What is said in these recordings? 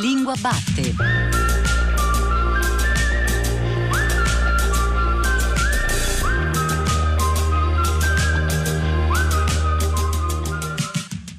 lingua batte.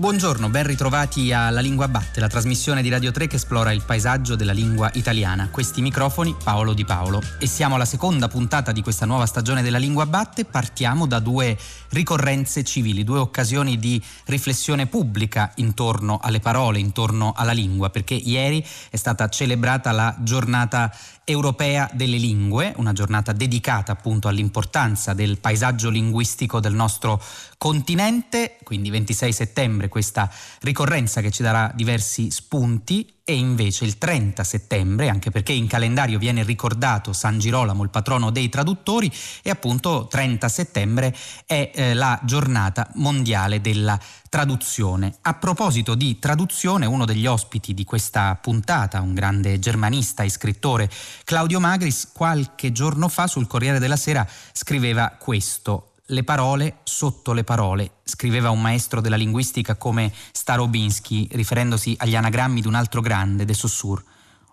Buongiorno, ben ritrovati alla Lingua Batte, la trasmissione di Radio 3 che esplora il paesaggio della lingua italiana. Questi microfoni Paolo Di Paolo. E siamo alla seconda puntata di questa nuova stagione della Lingua Batte. Partiamo da due ricorrenze civili, due occasioni di riflessione pubblica intorno alle parole, intorno alla lingua, perché ieri è stata celebrata la giornata europea delle lingue, una giornata dedicata appunto all'importanza del paesaggio linguistico del nostro continente, quindi 26 settembre questa ricorrenza che ci darà diversi spunti e invece il 30 settembre, anche perché in calendario viene ricordato San Girolamo, il patrono dei traduttori, e appunto 30 settembre è eh, la giornata mondiale della traduzione. A proposito di traduzione, uno degli ospiti di questa puntata, un grande germanista e scrittore, Claudio Magris, qualche giorno fa sul Corriere della Sera scriveva questo le parole sotto le parole, scriveva un maestro della linguistica come Starobinsky, riferendosi agli anagrammi di un altro grande, de Saussure.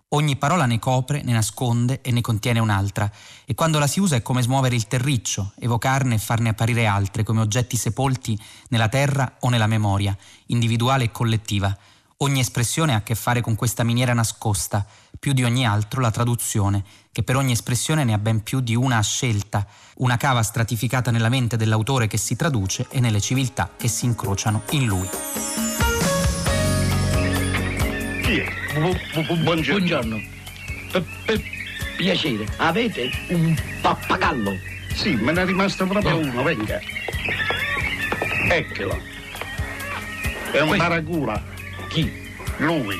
Ogni parola ne copre, ne nasconde e ne contiene un'altra, e quando la si usa è come smuovere il terriccio, evocarne e farne apparire altre, come oggetti sepolti nella terra o nella memoria, individuale e collettiva. Ogni espressione ha a che fare con questa miniera nascosta, più di ogni altro la traduzione, che per ogni espressione ne ha ben più di una scelta, una cava stratificata nella mente dell'autore che si traduce e nelle civiltà che si incrociano in lui. Buongiorno. Buongiorno. Per, per piacere, avete un pappagallo? Sì, me ne è rimasto proprio uno, venga. Eccolo. È un Questo. baragura. Chi? Lui.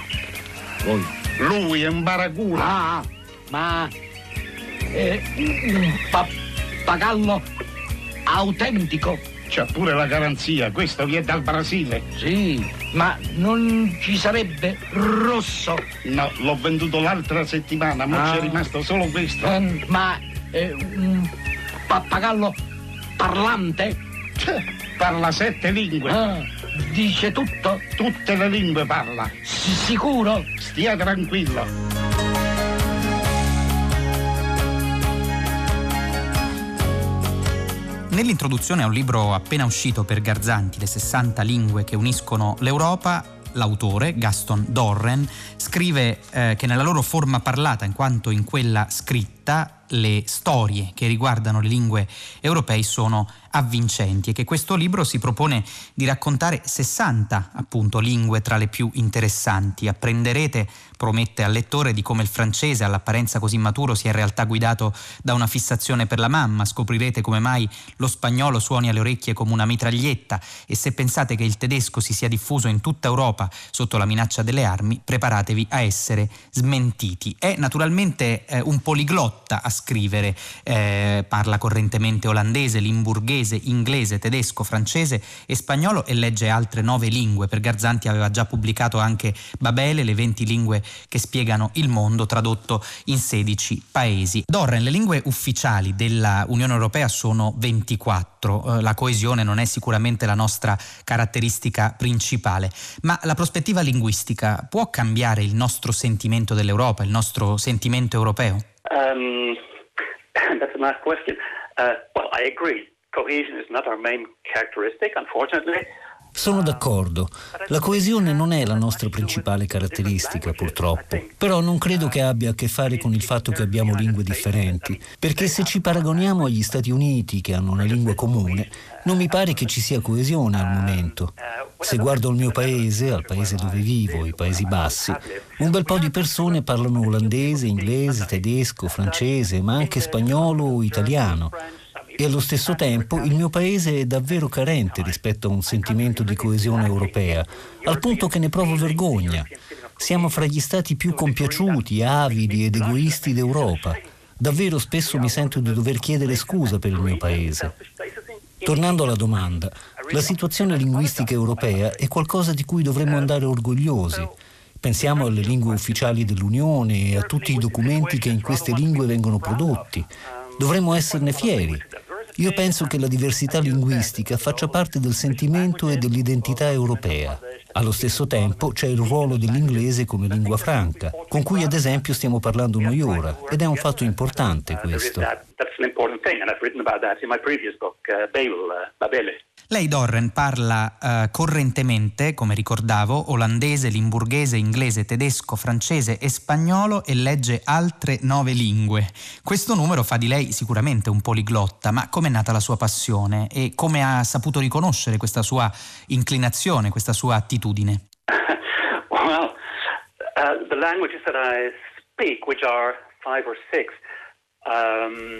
Voi. Lui è un baragura. Ah, ma è un pappagallo autentico? C'ha pure la garanzia, questo viene dal Brasile. Sì, ma non ci sarebbe rosso? No, l'ho venduto l'altra settimana, ma Ah. c'è rimasto solo questo. Eh, ma è un pappagallo parlante? Cioè, Parla sette lingue. Ah, dice tutto? Tutte le lingue parla. Si- sicuro? Stia tranquillo. Nell'introduzione a un libro appena uscito per Garzanti, Le 60 lingue che uniscono l'Europa, l'autore, Gaston Dorren, scrive eh, che nella loro forma parlata, in quanto in quella scritta, le storie che riguardano le lingue europee sono avvincenti e che questo libro si propone di raccontare 60 appunto lingue tra le più interessanti. Apprenderete, promette al lettore, di come il francese all'apparenza così maturo sia in realtà guidato da una fissazione per la mamma, scoprirete come mai lo spagnolo suoni alle orecchie come una mitraglietta e se pensate che il tedesco si sia diffuso in tutta Europa sotto la minaccia delle armi, preparatevi a essere smentiti. È naturalmente eh, un poliglotta a scrivere, eh, parla correntemente olandese, limburghese, inglese, tedesco, francese e spagnolo e legge altre nove lingue. Per Garzanti aveva già pubblicato anche Babele, le 20 lingue che spiegano il mondo, tradotto in 16 paesi. Dorren, le lingue ufficiali della Unione Europea sono 24, eh, la coesione non è sicuramente la nostra caratteristica principale, ma la prospettiva linguistica può cambiare il nostro sentimento dell'Europa, il nostro sentimento europeo? Um, that's a nice question. Uh, well, I agree. Cohesion is not our main characteristic, unfortunately. Sono d'accordo. La coesione non è la nostra principale caratteristica, purtroppo. Però non credo che abbia a che fare con il fatto che abbiamo lingue differenti. Perché se ci paragoniamo agli Stati Uniti, che hanno una lingua comune, non mi pare che ci sia coesione al momento. Se guardo il mio paese, al paese dove vivo, i Paesi Bassi, un bel po' di persone parlano olandese, inglese, tedesco, francese, ma anche spagnolo o italiano. E allo stesso tempo il mio paese è davvero carente rispetto a un sentimento di coesione europea, al punto che ne provo vergogna. Siamo fra gli stati più compiaciuti, avidi ed egoisti d'Europa. Davvero spesso mi sento di dover chiedere scusa per il mio paese. Tornando alla domanda, la situazione linguistica europea è qualcosa di cui dovremmo andare orgogliosi. Pensiamo alle lingue ufficiali dell'Unione e a tutti i documenti che in queste lingue vengono prodotti. Dovremmo esserne fieri. Io penso che la diversità linguistica faccia parte del sentimento e dell'identità europea. Allo stesso tempo c'è il ruolo dell'inglese come lingua franca, con cui ad esempio stiamo parlando noi ora, ed è un fatto importante questo. Lei, Dorren, parla uh, correntemente, come ricordavo, olandese, limburghese, inglese, tedesco, francese e spagnolo e legge altre nove lingue. Questo numero fa di lei sicuramente un poliglotta, ma com'è nata la sua passione e come ha saputo riconoscere questa sua inclinazione, questa sua attitudine? well, uh, the languages that I speak, which are five or six,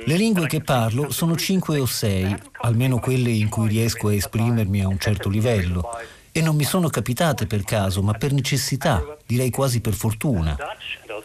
le lingue che parlo sono cinque o sei, almeno quelle in cui riesco a esprimermi a un certo livello, e non mi sono capitate per caso, ma per necessità, direi quasi per fortuna.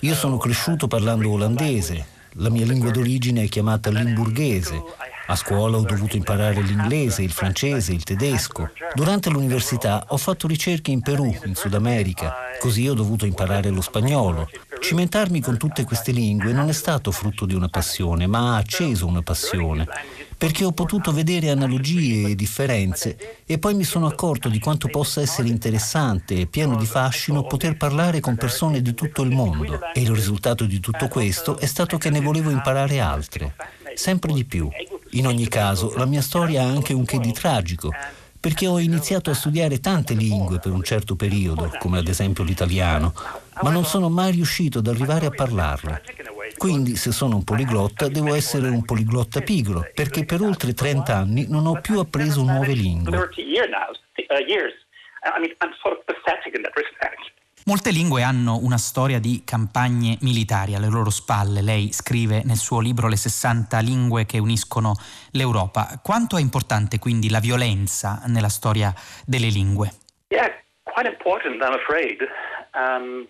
Io sono cresciuto parlando olandese, la mia lingua d'origine è chiamata limburghese. A scuola ho dovuto imparare l'inglese, il francese, il tedesco. Durante l'università ho fatto ricerche in Perù, in Sud America, così ho dovuto imparare lo spagnolo. Cimentarmi con tutte queste lingue non è stato frutto di una passione, ma ha acceso una passione perché ho potuto vedere analogie e differenze e poi mi sono accorto di quanto possa essere interessante e pieno di fascino poter parlare con persone di tutto il mondo e il risultato di tutto questo è stato che ne volevo imparare altre, sempre di più. In ogni caso, la mia storia ha anche un che di tragico, perché ho iniziato a studiare tante lingue per un certo periodo, come ad esempio l'italiano, ma non sono mai riuscito ad arrivare a parlarla. Quindi, se sono un poliglotta, devo essere un poliglotta pigro, perché per oltre 30 anni non ho più appreso nuove lingue. Molte lingue hanno una storia di campagne militari alle loro spalle. Lei scrive nel suo libro Le 60 lingue che uniscono l'Europa. Quanto è importante quindi la violenza nella storia delle lingue? Yeah, quite important, I'm afraid. Um,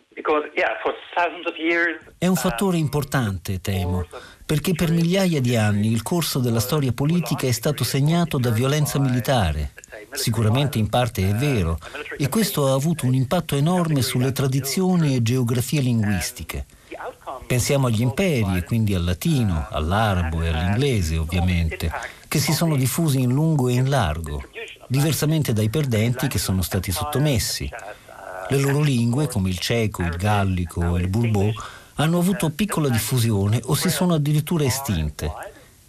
è un fattore importante, temo, perché per migliaia di anni il corso della storia politica è stato segnato da violenza militare. Sicuramente in parte è vero, e questo ha avuto un impatto enorme sulle tradizioni e geografie linguistiche. Pensiamo agli imperi e quindi al latino, all'arabo e all'inglese ovviamente, che si sono diffusi in lungo e in largo, diversamente dai perdenti che sono stati sottomessi. Le loro lingue, come il ceco, il gallico e il bulbo, hanno avuto piccola diffusione o si sono addirittura estinte.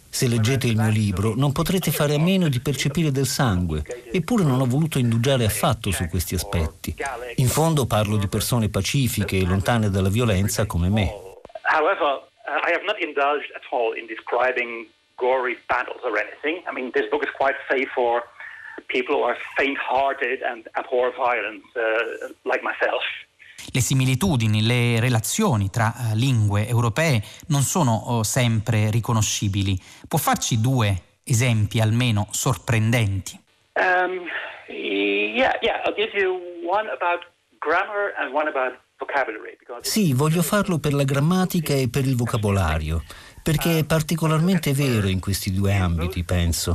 Se leggete il mio libro non potrete fare a meno di percepire del sangue, eppure non ho voluto indugiare affatto su questi aspetti. In fondo parlo di persone pacifiche e lontane dalla violenza come me. However, I have not indulged at all in describing gory battles or anything. I mean, this book is quite safe for people who are faint-hearted and abhor violence, uh, like myself. Le similitudini, le relazioni tra uh, lingue europee non sono uh, sempre riconoscibili. Può farci due esempi almeno sorprendenti? Um, yeah, yeah, I'll give you one about grammar and one about sì, voglio farlo per la grammatica e per il vocabolario, perché è particolarmente vero in questi due ambiti, penso.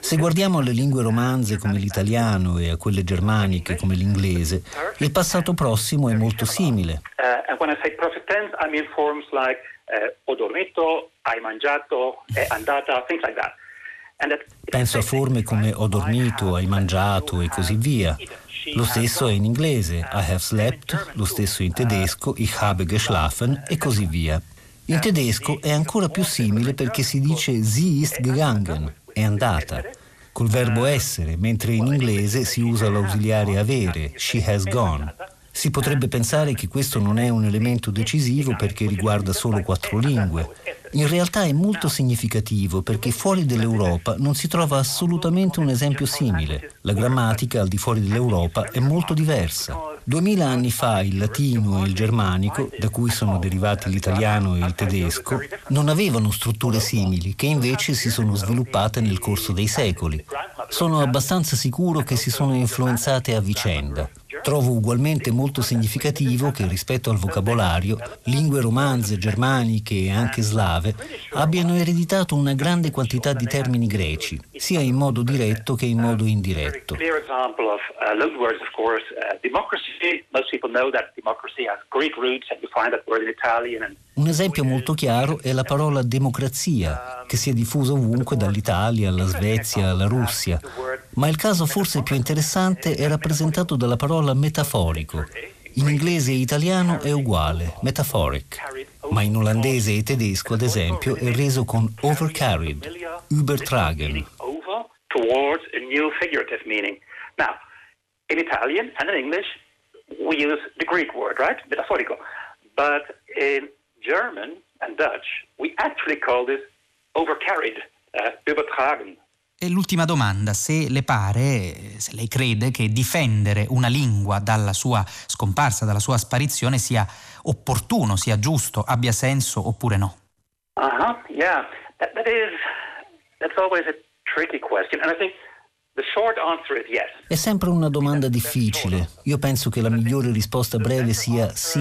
Se guardiamo alle lingue romanze come l'italiano e a quelle germaniche come l'inglese, il passato prossimo è molto simile. Uh, ho dormito, hai mangiato, è andata, things like that. Penso a forme come ho dormito, hai mangiato e così via. Lo stesso è in inglese, I have slept, lo stesso in tedesco, ich habe geschlafen e così via. In tedesco è ancora più simile perché si dice sie ist gegangen, è andata, col verbo essere, mentre in inglese si usa l'ausiliare avere, she has gone. Si potrebbe pensare che questo non è un elemento decisivo perché riguarda solo quattro lingue. In realtà è molto significativo perché fuori dell'Europa non si trova assolutamente un esempio simile. La grammatica al di fuori dell'Europa è molto diversa. Duemila anni fa il latino e il germanico, da cui sono derivati l'italiano e il tedesco, non avevano strutture simili che invece si sono sviluppate nel corso dei secoli. Sono abbastanza sicuro che si sono influenzate a vicenda. Trovo ugualmente molto significativo che rispetto al vocabolario, lingue romanze, germaniche e anche slave abbiano ereditato una grande quantità di termini greci, sia in modo diretto che in modo indiretto. Un esempio molto chiaro è la parola democrazia, che si è diffusa ovunque dall'Italia alla Svezia alla Russia, ma il caso forse più interessante è rappresentato dalla parola metaforico. In inglese e italiano è uguale, metaphoric, ma in olandese e tedesco, ad esempio, è reso con overcarried, übertragen. Towards a new figurative meaning. Now, in Italian and in English, we use the Greek word, right? Metaphorico. But in German and Dutch, we actually call this overcarried, uh, übertragen. E l'ultima domanda, se le pare, se lei crede che difendere una lingua dalla sua scomparsa, dalla sua sparizione sia opportuno, sia giusto, abbia senso oppure no? Uh-huh, yeah. That, that is, that's always a tricky question. And I think è sempre una domanda difficile. Io penso che la migliore risposta breve sia sì,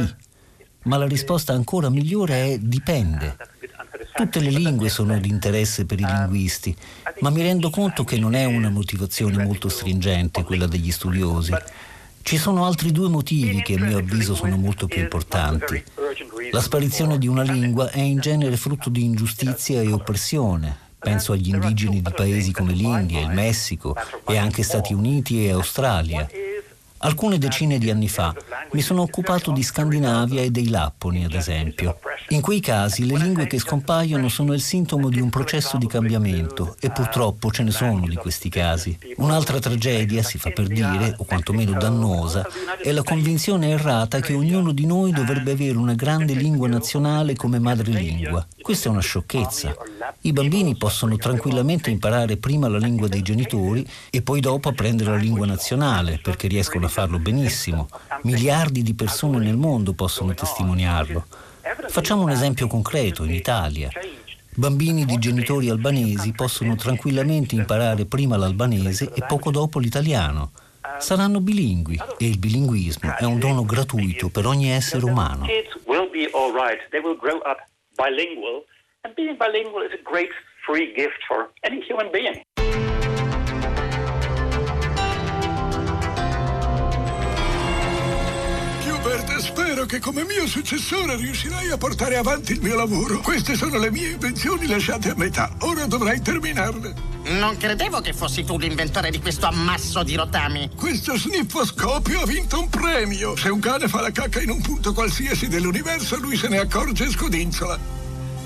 ma la risposta ancora migliore è dipende. Tutte le lingue sono di interesse per i linguisti, ma mi rendo conto che non è una motivazione molto stringente quella degli studiosi. Ci sono altri due motivi che a mio avviso sono molto più importanti. La sparizione di una lingua è in genere frutto di ingiustizia e oppressione. Penso agli indigeni di paesi come l'India, il Messico e anche Stati Uniti e Australia. Alcune decine di anni fa mi sono occupato di Scandinavia e dei Lapponi, ad esempio. In quei casi le lingue che scompaiono sono il sintomo di un processo di cambiamento e purtroppo ce ne sono di questi casi. Un'altra tragedia, si fa per dire, o quantomeno dannosa, è la convinzione errata che ognuno di noi dovrebbe avere una grande lingua nazionale come madrelingua. Questa è una sciocchezza. I bambini possono tranquillamente imparare prima la lingua dei genitori e poi dopo apprendere la lingua nazionale, perché riescono a farlo benissimo. Miliardi di persone nel mondo possono testimoniarlo. Facciamo un esempio concreto in Italia. Bambini di genitori albanesi possono tranquillamente imparare prima l'albanese e poco dopo l'italiano. Saranno bilingui e il bilinguismo è un dono gratuito per ogni essere umano. bilingual, and being bilingual is a great free gift for any human being. Hubert, spero che come mio successore riuscirai a portare avanti il mio lavoro. Queste sono le mie invenzioni lasciate a metà. Ora dovrai terminarle. Non credevo che fossi tu l'inventore di questo ammasso di rotami. Questo sniffoscopio ha vinto un premio. Se un cane fa la cacca in un punto qualsiasi dell'universo, lui se ne accorge e scodinzola.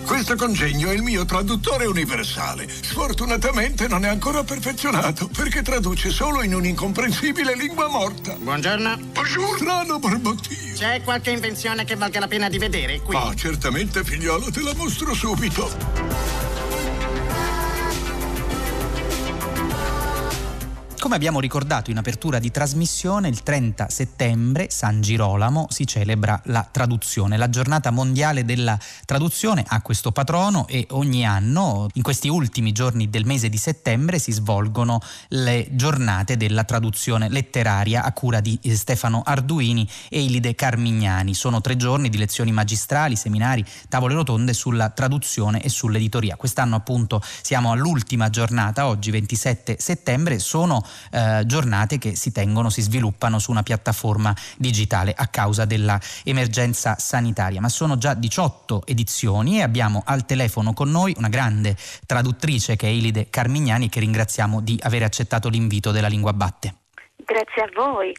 Questo congegno è il mio traduttore universale. Sfortunatamente non è ancora perfezionato perché traduce solo in un'incomprensibile lingua morta. Buongiorno. Bonjour. Strano barbottio. C'è qualche invenzione che valga la pena di vedere qui? Ah, certamente, figliolo, te la mostro subito. Come abbiamo ricordato in apertura di trasmissione, il 30 settembre, San Girolamo, si celebra la traduzione. La giornata mondiale della traduzione ha questo patrono e ogni anno, in questi ultimi giorni del mese di settembre, si svolgono le giornate della traduzione letteraria a cura di eh, Stefano Arduini e Ilide Carmignani. Sono tre giorni di lezioni magistrali, seminari, tavole rotonde sulla traduzione e sull'editoria. Quest'anno appunto siamo all'ultima giornata, oggi 27 settembre, sono eh, giornate che si tengono, si sviluppano su una piattaforma digitale a causa dell'emergenza sanitaria. Ma sono già 18 edizioni e abbiamo al telefono con noi una grande traduttrice che è Ilide Carmignani che ringraziamo di aver accettato l'invito della Lingua Batte. Grazie a voi.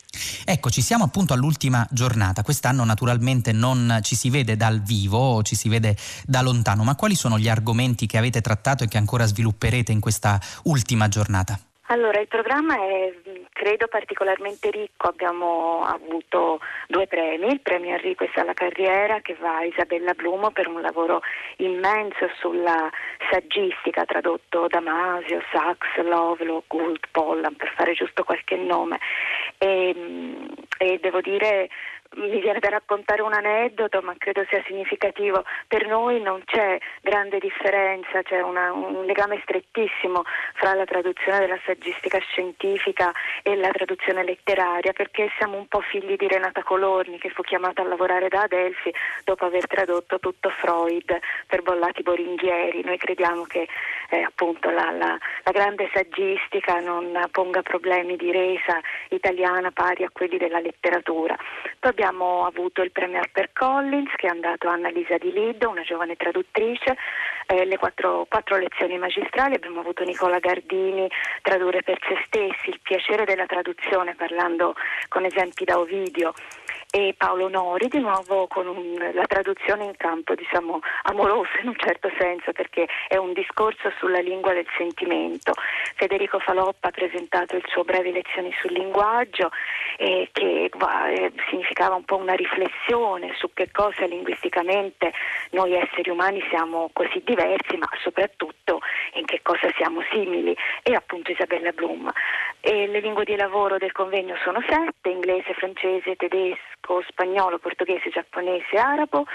Ecco, ci siamo appunto all'ultima giornata. Quest'anno naturalmente non ci si vede dal vivo, ci si vede da lontano, ma quali sono gli argomenti che avete trattato e che ancora svilupperete in questa ultima giornata? Allora, il programma è credo particolarmente ricco, abbiamo avuto due premi, il premio Enrico alla carriera che va a Isabella Blumo per un lavoro immenso sulla saggistica tradotto Damasio, Sachs, Lovelo, Gould, Pollan per fare giusto qualche nome. E, e devo dire mi viene da raccontare un aneddoto, ma credo sia significativo. Per noi non c'è grande differenza, c'è una, un legame strettissimo fra la traduzione della saggistica scientifica e la traduzione letteraria, perché siamo un po' figli di Renata Colorni, che fu chiamata a lavorare da Adelphi dopo aver tradotto tutto Freud per Bollati Boringhieri. Noi crediamo che eh, appunto la, la, la grande saggistica non ponga problemi di resa italiana pari a quelli della letteratura. Poi abbiamo avuto il premio Harper Collins che è andato a Annalisa Di Lido, una giovane traduttrice, eh, le quattro, quattro, lezioni magistrali, abbiamo avuto Nicola Gardini, tradurre per se stessi, il piacere della traduzione parlando con esempi da Ovidio e Paolo Nori di nuovo con un, la traduzione in campo diciamo amoroso in un certo senso perché è un discorso sulla lingua del sentimento. Federico Faloppa ha presentato il suo breve lezioni sul linguaggio eh, che eh, significava un po' una riflessione su che cosa linguisticamente noi esseri umani siamo così diversi ma soprattutto in che cosa siamo simili e appunto Isabella Blum. E le lingue di lavoro del convegno sono sette, inglese, francese, tedesco, spagnolo, portoghese, giapponese, arabo.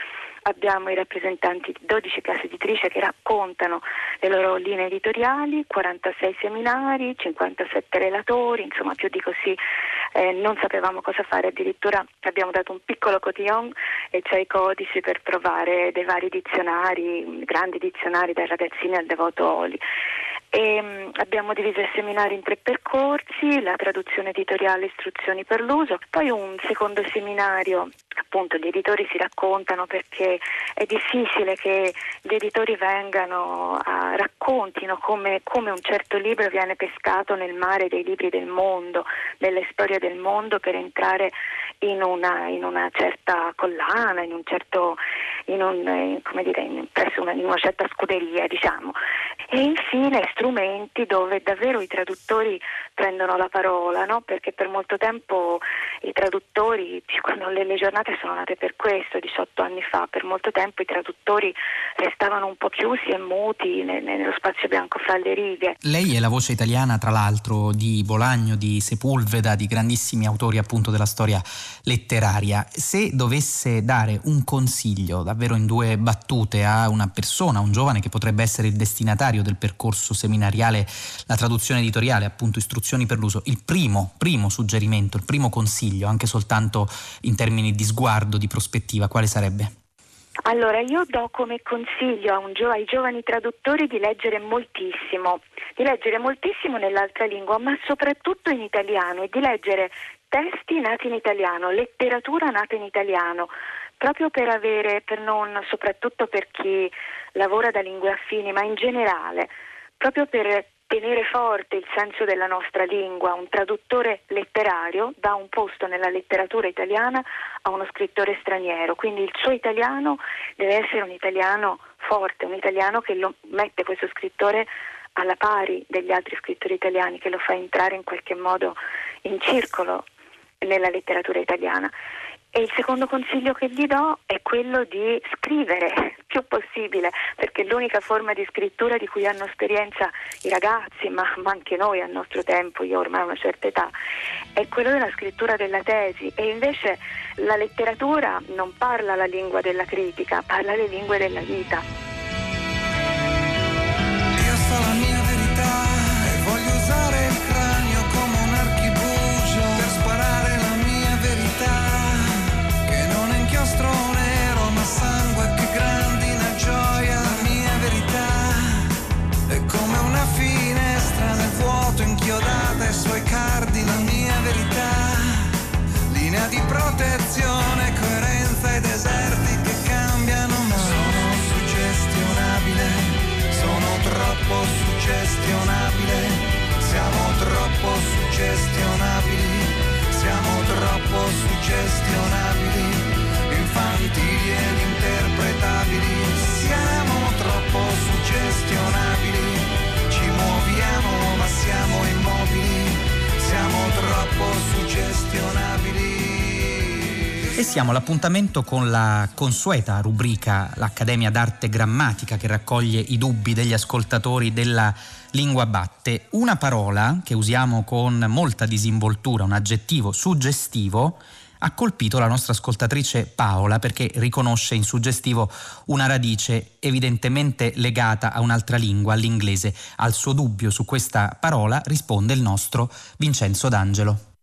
Abbiamo i rappresentanti di 12 case editrici che raccontano le loro linee editoriali, 46 seminari, 57 relatori, insomma più di così eh, non sapevamo cosa fare, addirittura abbiamo dato un piccolo cotillon e cioè i codici per trovare dei vari dizionari, grandi dizionari dai ragazzini al devoto Oli. E, um, abbiamo diviso i seminari in tre percorsi, la traduzione editoriale, istruzioni per l'uso, poi un secondo seminario, appunto gli editori si raccontano perché è difficile che gli editori vengano, a, raccontino come, come, un certo libro viene pescato nel mare dei libri del mondo, delle storie del mondo per entrare in una, in una certa collana, in un certo, in un, in, dire, presso una, in una certa scuderia, diciamo. E infine strumenti dove davvero i traduttori prendono la parola, no? perché per molto tempo i traduttori, quando le, le, giornate sono nate per questo, 18 anni fa, per molto tempo i traduttori restavano un po' chiusi e muti ne, ne, nello spazio bianco fra le righe. Lei è la voce italiana, tra l'altro, di Bolagno, di Sepulveda, di grandissimi autori appunto della storia letteraria. Se dovesse dare un consiglio, davvero in due battute, a una persona, un giovane che potrebbe essere il destinatario del percorso seminariale, la traduzione editoriale, appunto istruzioni per l'uso, il primo, primo suggerimento, il primo consiglio, anche soltanto in termini di sguardo, di prospettiva, quale sarebbe? Allora, io do come consiglio gio- ai giovani traduttori di leggere moltissimo, di leggere moltissimo nell'altra lingua, ma soprattutto in italiano e di leggere testi nati in italiano, letteratura nata in italiano, proprio per avere, per non, soprattutto per chi lavora da lingue affini, ma in generale, proprio per tenere forte il senso della nostra lingua. Un traduttore letterario dà un posto nella letteratura italiana a uno scrittore straniero, quindi il suo italiano deve essere un italiano forte, un italiano che lo mette questo scrittore alla pari degli altri scrittori italiani, che lo fa entrare in qualche modo in circolo nella letteratura italiana. E il secondo consiglio che gli do è quello di scrivere più possibile, perché l'unica forma di scrittura di cui hanno esperienza i ragazzi, ma, ma, anche noi al nostro tempo, io ormai ho una certa età, è quello della scrittura della tesi. E invece la letteratura non parla la lingua della critica, parla le lingue della vita. Di protezione, E siamo all'appuntamento con la consueta rubrica L'Accademia d'Arte Grammatica che raccoglie i dubbi degli ascoltatori della lingua batte. Una parola che usiamo con molta disinvoltura, un aggettivo suggestivo, ha colpito la nostra ascoltatrice Paola perché riconosce in suggestivo una radice evidentemente legata a un'altra lingua, all'inglese. Al suo dubbio su questa parola risponde il nostro Vincenzo D'Angelo.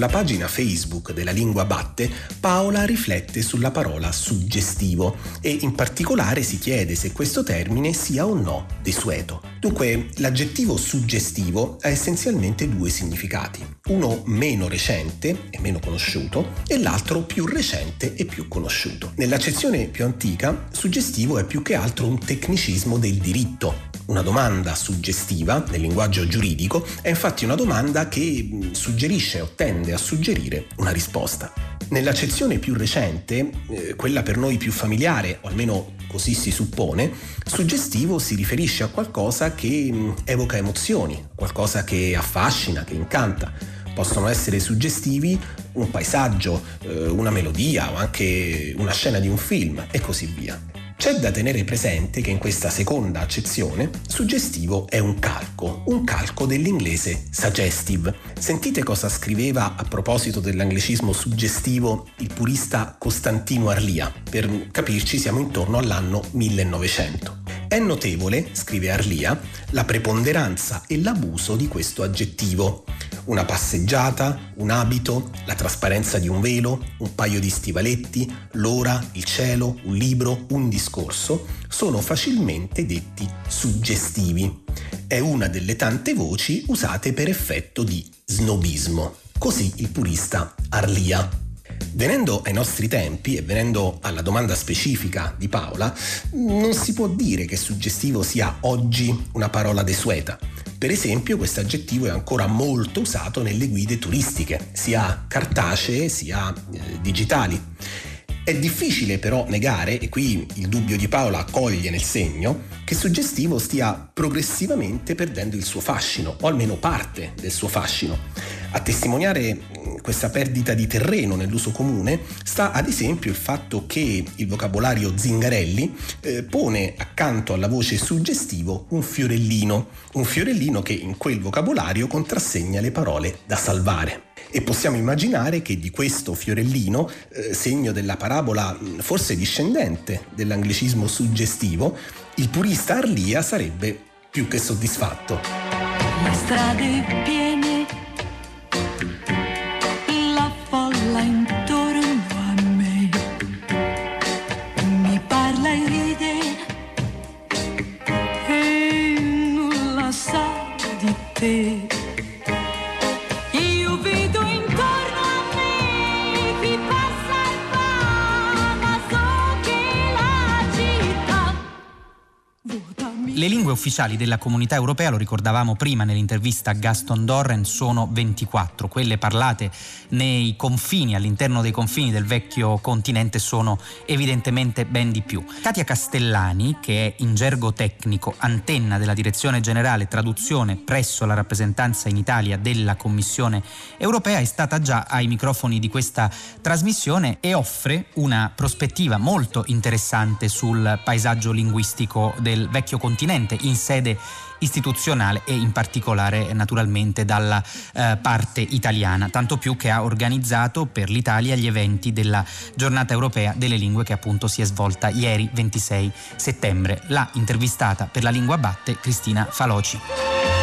Sulla pagina Facebook della Lingua Batte, Paola riflette sulla parola suggestivo e in particolare si chiede se questo termine sia o no desueto. Dunque, l'aggettivo suggestivo ha essenzialmente due significati, uno meno recente e meno conosciuto e l'altro più recente e più conosciuto. Nell'accezione più antica, suggestivo è più che altro un tecnicismo del diritto, una domanda suggestiva nel linguaggio giuridico è infatti una domanda che suggerisce o tende a suggerire una risposta. Nell'accezione più recente, eh, quella per noi più familiare, o almeno così si suppone, suggestivo si riferisce a qualcosa che evoca emozioni, qualcosa che affascina, che incanta. Possono essere suggestivi un paesaggio, eh, una melodia o anche una scena di un film e così via. C'è da tenere presente che in questa seconda accezione suggestivo è un calco, un calco dell'inglese suggestive. Sentite cosa scriveva a proposito dell'anglicismo suggestivo il purista Costantino Arlia. Per capirci siamo intorno all'anno 1900. È notevole, scrive Arlia, la preponderanza e l'abuso di questo aggettivo una passeggiata, un abito, la trasparenza di un velo, un paio di stivaletti, l'ora, il cielo, un libro, un discorso, sono facilmente detti suggestivi. È una delle tante voci usate per effetto di snobismo. Così il purista Arlia. Venendo ai nostri tempi e venendo alla domanda specifica di Paola, non si può dire che suggestivo sia oggi una parola desueta. Per esempio questo aggettivo è ancora molto usato nelle guide turistiche, sia cartacee sia eh, digitali. È difficile però negare, e qui il dubbio di Paola coglie nel segno, che suggestivo stia progressivamente perdendo il suo fascino, o almeno parte del suo fascino. A testimoniare mm, questa perdita di terreno nell'uso comune sta ad esempio il fatto che il vocabolario Zingarelli eh, pone accanto alla voce suggestivo un fiorellino, un fiorellino che in quel vocabolario contrassegna le parole da salvare. E possiamo immaginare che di questo fiorellino, eh, segno della parabola mm, forse discendente dell'anglicismo suggestivo, il purista Arlia sarebbe più che soddisfatto. Le strade piene, la folla intorno a me, mi parla e ride e nulla sa di te. Le lingue ufficiali della comunità europea, lo ricordavamo prima nell'intervista a Gaston Dorren, sono 24. Quelle parlate nei confini, all'interno dei confini del vecchio continente, sono evidentemente ben di più. Katia Castellani, che è in gergo tecnico antenna della Direzione Generale Traduzione presso la rappresentanza in Italia della Commissione europea, è stata già ai microfoni di questa trasmissione e offre una prospettiva molto interessante sul paesaggio linguistico del vecchio continente in sede istituzionale e in particolare naturalmente dalla eh, parte italiana, tanto più che ha organizzato per l'Italia gli eventi della giornata europea delle lingue che appunto si è svolta ieri 26 settembre. L'ha intervistata per la lingua batte Cristina Faloci.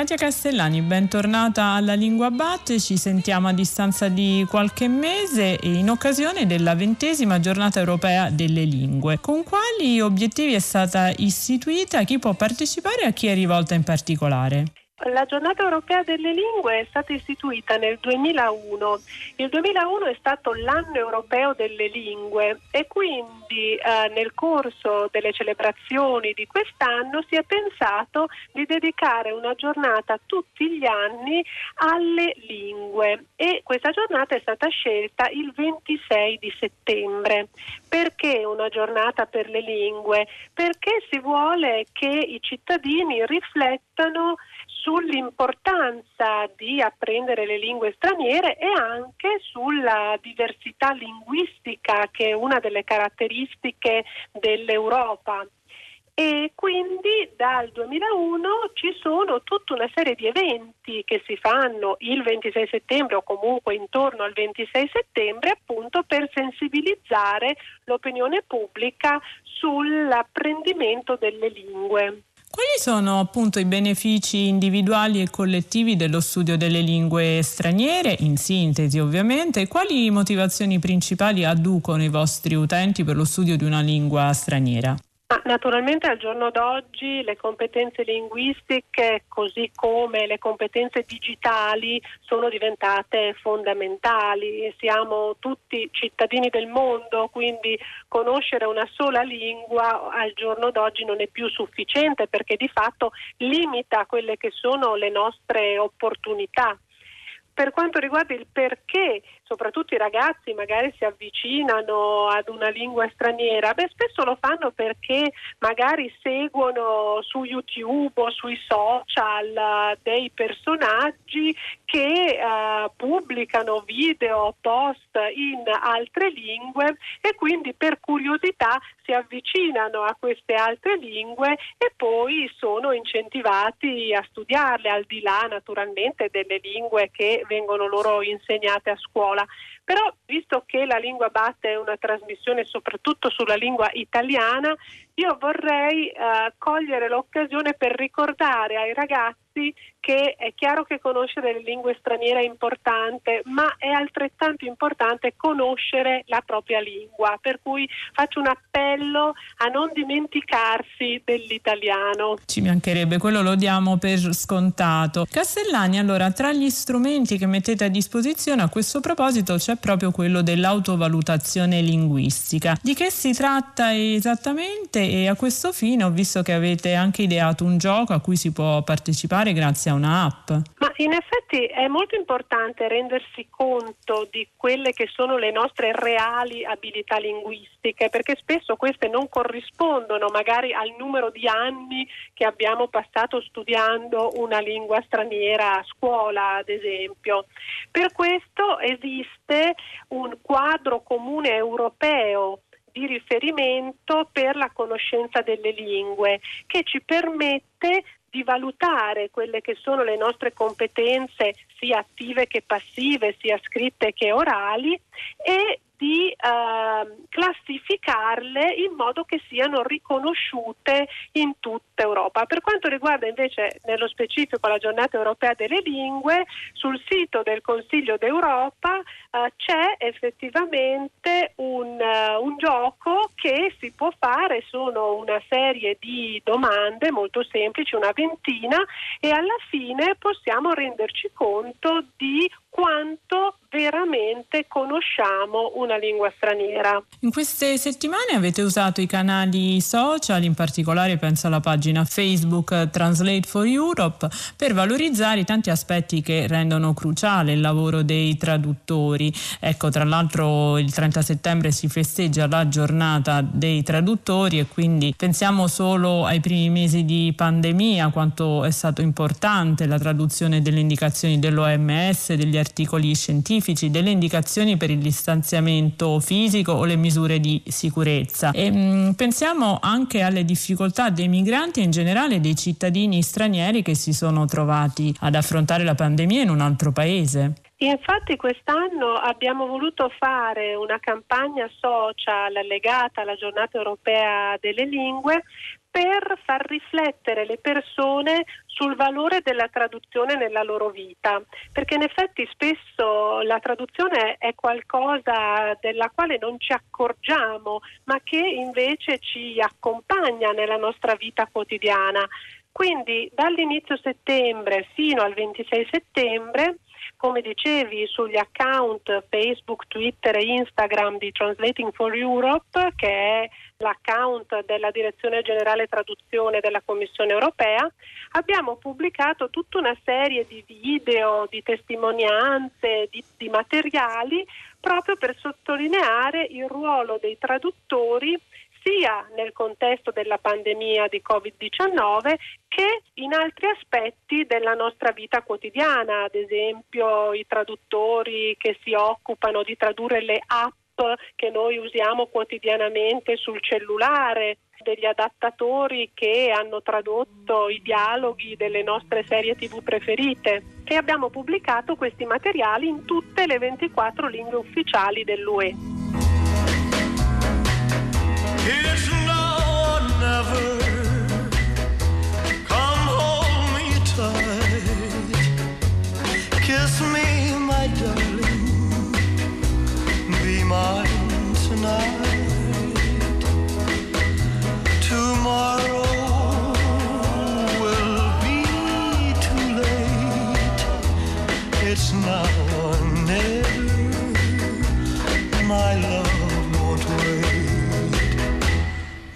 Katia Castellani, bentornata alla Lingua Batte, ci sentiamo a distanza di qualche mese in occasione della ventesima giornata europea delle lingue. Con quali obiettivi è stata istituita, chi può partecipare e a chi è rivolta in particolare? La giornata europea delle lingue è stata istituita nel 2001. Il 2001 è stato l'anno europeo delle lingue e quindi eh, nel corso delle celebrazioni di quest'anno si è pensato di dedicare una giornata tutti gli anni alle lingue e questa giornata è stata scelta il 26 di settembre. Perché una giornata per le lingue? Perché si vuole che i cittadini riflettano sull'importanza di apprendere le lingue straniere e anche sulla diversità linguistica che è una delle caratteristiche dell'Europa. e quindi dal 2001 ci sono tutta una serie di eventi che si fanno il 26 settembre o comunque intorno al 26 settembre appunto per sensibilizzare l'opinione pubblica sull'apprendimento delle lingue. Quali sono appunto i benefici individuali e collettivi dello studio delle lingue straniere, in sintesi ovviamente, e quali motivazioni principali adducono i vostri utenti per lo studio di una lingua straniera? Naturalmente al giorno d'oggi le competenze linguistiche, così come le competenze digitali, sono diventate fondamentali. Siamo tutti cittadini del mondo, quindi conoscere una sola lingua al giorno d'oggi non è più sufficiente perché di fatto limita quelle che sono le nostre opportunità per quanto riguarda il perché soprattutto i ragazzi magari si avvicinano ad una lingua straniera, beh, spesso lo fanno perché magari seguono su YouTube o sui social dei personaggi che uh, pubblicano video, post in altre lingue e quindi per curiosità si avvicinano a queste altre lingue e poi sono incentivati a studiarle al di là naturalmente delle lingue che vengono loro insegnate a scuola scuola. Però visto che la lingua batte è una trasmissione soprattutto sulla lingua italiana, io vorrei eh, cogliere l'occasione per ricordare ai ragazzi che è chiaro che conoscere le lingue straniere è importante, ma è altrettanto importante conoscere la propria lingua, per cui faccio un appello a non dimenticarsi dell'italiano. Ci mancherebbe, quello lo diamo per scontato. Castellani, allora, tra gli strumenti che mettete a disposizione a questo proposito c'è proprio quello dell'autovalutazione linguistica. Di che si tratta esattamente? E a questo fine ho visto che avete anche ideato un gioco a cui si può partecipare grazie a un'app. Ma in effetti è molto importante rendersi conto di quelle che sono le nostre reali abilità linguistiche, perché spesso queste non corrispondono magari al numero di anni che abbiamo passato studiando una lingua straniera a scuola, ad esempio. Per questo esiste un quadro comune europeo di riferimento per la conoscenza delle lingue che ci permette di valutare quelle che sono le nostre competenze sia attive che passive, sia scritte che orali e di eh, classificarle in modo che siano riconosciute in tutta Europa. Per quanto riguarda invece nello specifico la giornata europea delle lingue, sul sito del Consiglio d'Europa eh, c'è effettivamente un, uh, un gioco che si può fare, sono una serie di domande molto semplici, una ventina, e alla fine possiamo renderci conto di quanto veramente conosciamo una lingua straniera. In queste settimane avete usato i canali social, in particolare penso alla pagina Facebook Translate for Europe, per valorizzare i tanti aspetti che rendono cruciale il lavoro dei traduttori. Ecco, tra l'altro il 30 settembre si festeggia la giornata dei traduttori e quindi pensiamo solo ai primi mesi di pandemia, quanto è stato importante la traduzione delle indicazioni dell'OMS, degli articoli scientifici, delle indicazioni per il distanziamento fisico o le misure di sicurezza. E, mh, mm, pensiamo anche alle difficoltà dei migranti e in generale dei cittadini stranieri che si sono trovati ad affrontare la pandemia in un altro paese. Infatti quest'anno abbiamo voluto fare una campagna social legata alla giornata europea delle lingue per far riflettere le persone sul valore della traduzione nella loro vita, perché in effetti spesso la traduzione è qualcosa della quale non ci accorgiamo, ma che invece ci accompagna nella nostra vita quotidiana. Quindi dall'inizio settembre fino al 26 settembre come dicevi, sugli account Facebook, Twitter e Instagram di Translating for Europe, che è l'account della Direzione Generale Traduzione della Commissione Europea, abbiamo pubblicato tutta una serie di video, di testimonianze, di, di materiali proprio per sottolineare il ruolo dei traduttori sia nel contesto della pandemia di Covid-19 che in altri aspetti della nostra vita quotidiana, ad esempio i traduttori che si occupano di tradurre le app che noi usiamo quotidianamente sul cellulare degli adattatori che hanno tradotto i dialoghi delle nostre serie tv preferite e abbiamo pubblicato questi materiali in tutte le 24 lingue ufficiali dell'UE. It's love never come home tight kiss me, my darling, be mine tonight, tomorrow will be too late. It's now or never. My love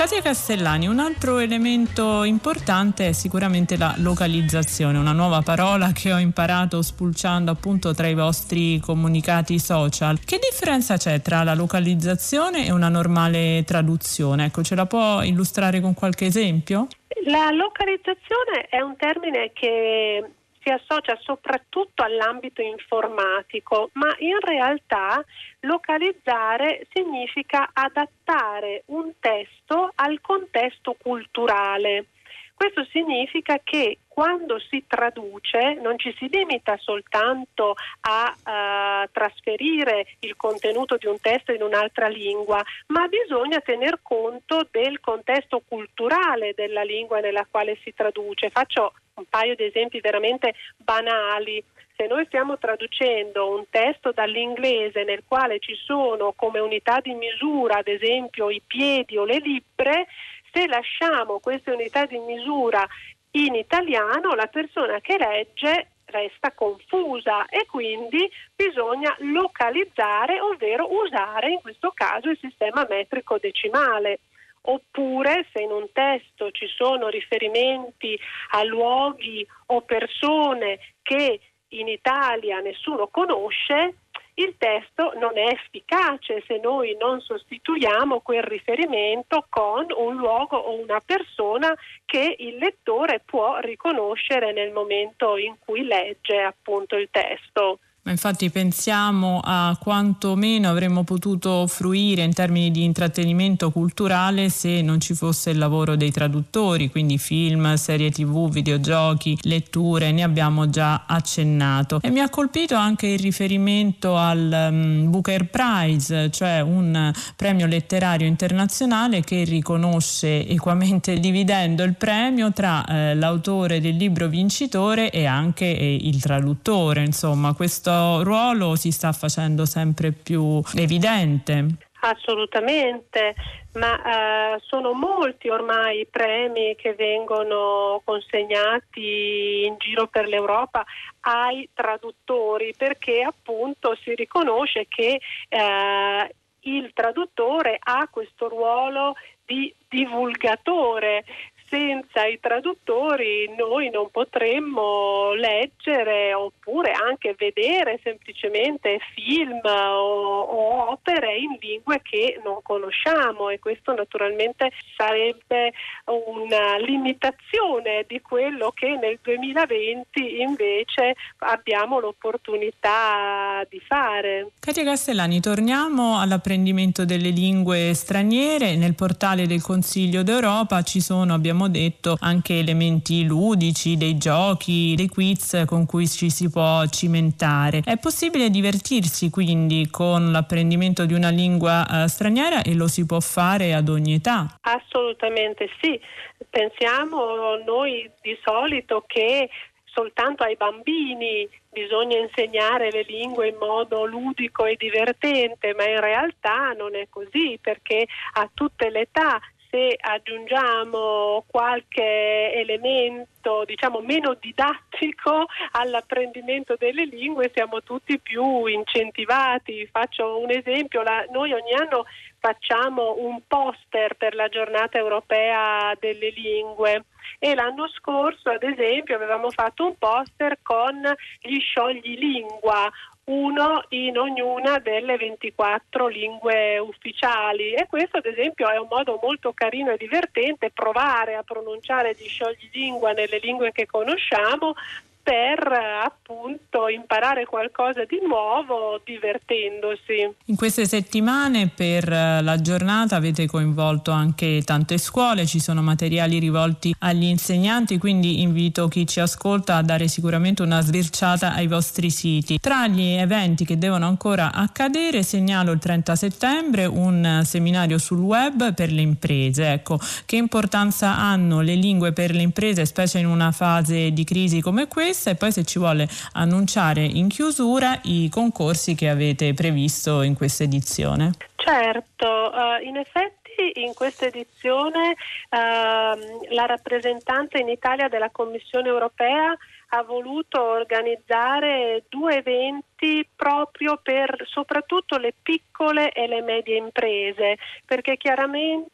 Katia Castellani, un altro elemento importante è sicuramente la localizzazione, una nuova parola che ho imparato spulciando appunto tra i vostri comunicati social. Che differenza c'è tra la localizzazione e una normale traduzione? Ecco, ce la può illustrare con qualche esempio? La localizzazione è un termine che si associa soprattutto all'ambito informatico, ma in realtà localizzare significa adattare un testo al contesto culturale. Questo significa che quando si traduce non ci si limita soltanto a uh, trasferire il contenuto di un testo in un'altra lingua, ma bisogna tener conto del contesto culturale della lingua nella quale si traduce. Faccio un paio di esempi veramente banali. Se noi stiamo traducendo un testo dall'inglese nel quale ci sono come unità di misura, ad esempio, i piedi o le libbre, se lasciamo queste unità di misura in italiano, la persona che legge resta confusa e quindi bisogna localizzare, ovvero usare in questo caso il sistema metrico decimale. Oppure se in un testo ci sono riferimenti a luoghi o persone che in Italia nessuno conosce, il testo non è efficace se noi non sostituiamo quel riferimento con un luogo o una persona che il lettore può riconoscere nel momento in cui legge appunto il testo. Ma infatti pensiamo a quanto meno avremmo potuto fruire in termini di intrattenimento culturale se non ci fosse il lavoro dei traduttori, quindi film, serie tv, videogiochi, letture, ne abbiamo già accennato. E mi ha colpito anche il riferimento al um, Booker Prize, cioè un premio letterario internazionale che riconosce equamente dividendo il premio tra eh, l'autore del libro vincitore e anche eh, il traduttore. Insomma, questo ruolo si sta facendo sempre più evidente. Assolutamente, ma eh, sono molti ormai i premi che vengono consegnati in giro per l'Europa ai traduttori perché appunto si riconosce che eh, il traduttore ha questo ruolo di divulgatore senza i traduttori noi non potremmo leggere oppure anche vedere semplicemente film o, o, opere in lingue che non conosciamo e questo naturalmente sarebbe una limitazione di quello che nel 2020 invece abbiamo l'opportunità di fare. Katia Castellani, torniamo all'apprendimento delle lingue straniere. Nel portale del Consiglio d'Europa ci sono, abbiamo abbiamo detto, anche elementi ludici, dei giochi, dei quiz con cui ci si può cimentare. È possibile divertirsi quindi con l'apprendimento di una lingua eh, straniera e lo si può fare ad ogni età? Assolutamente sì. Pensiamo noi di solito che soltanto ai bambini bisogna insegnare le lingue in modo ludico e divertente, ma in realtà non è così perché a tutte le età se aggiungiamo qualche elemento diciamo meno didattico all'apprendimento delle lingue siamo tutti più incentivati. Faccio un esempio, la, noi ogni anno facciamo un poster per la giornata europea delle lingue e l'anno scorso ad esempio avevamo fatto un poster con gli sciogli lingua uno in ognuna delle 24 lingue ufficiali. E questo ad esempio è un modo molto carino e divertente provare a pronunciare gli sciogli lingua nelle lingue che conosciamo per appunto imparare qualcosa di nuovo divertendosi. In queste settimane per eh, la giornata avete coinvolto anche tante scuole, ci sono materiali rivolti agli insegnanti, quindi invito chi ci ascolta a dare sicuramente una sbirciata ai vostri siti. Tra gli eventi che devono ancora accadere segnalo il 30 settembre un seminario sul web per le imprese. Ecco, che importanza hanno le lingue per le imprese, specie in una fase di crisi come questa? Questa e poi se ci vuole annunciare in chiusura i concorsi che avete previsto in questa edizione. Certo, uh, in effetti in questa edizione uh, la rappresentante in Italia della Commissione europea ha voluto organizzare due eventi proprio per soprattutto le piccole e le medie imprese, perché chiaramente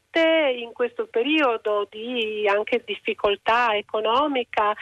in questo periodo di anche difficoltà economica eh,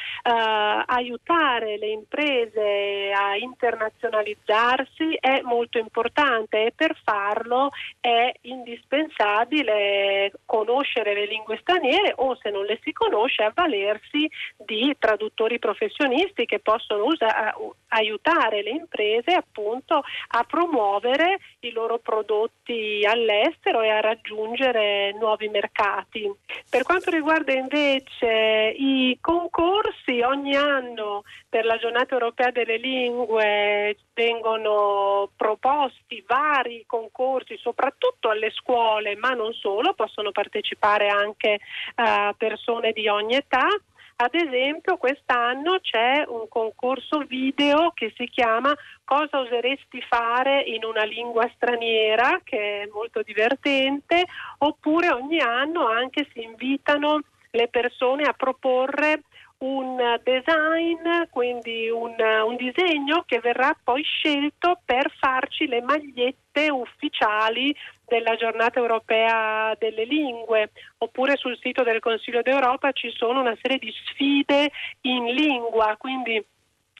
aiutare le imprese a internazionalizzarsi è molto importante e per farlo è indispensabile conoscere le lingue straniere o se non le si conosce avvalersi di traduttori professionisti che possono usa- aiutare le imprese appunto a promuovere i loro prodotti all'estero e a raggiungere nuovi mercati. Per quanto riguarda invece i concorsi, ogni anno per la giornata europea delle lingue vengono proposti vari concorsi, soprattutto alle scuole, ma non solo, possono partecipare anche uh, persone di ogni età. Ad esempio quest'anno c'è un concorso video che si chiama Cosa useresti fare in una lingua straniera, che è molto divertente, oppure ogni anno anche si invitano le persone a proporre un design, quindi un, un, disegno che verrà poi scelto per farci le magliette ufficiali della giornata europea delle lingue, oppure sul sito del Consiglio d'Europa ci sono una serie di sfide in lingua, quindi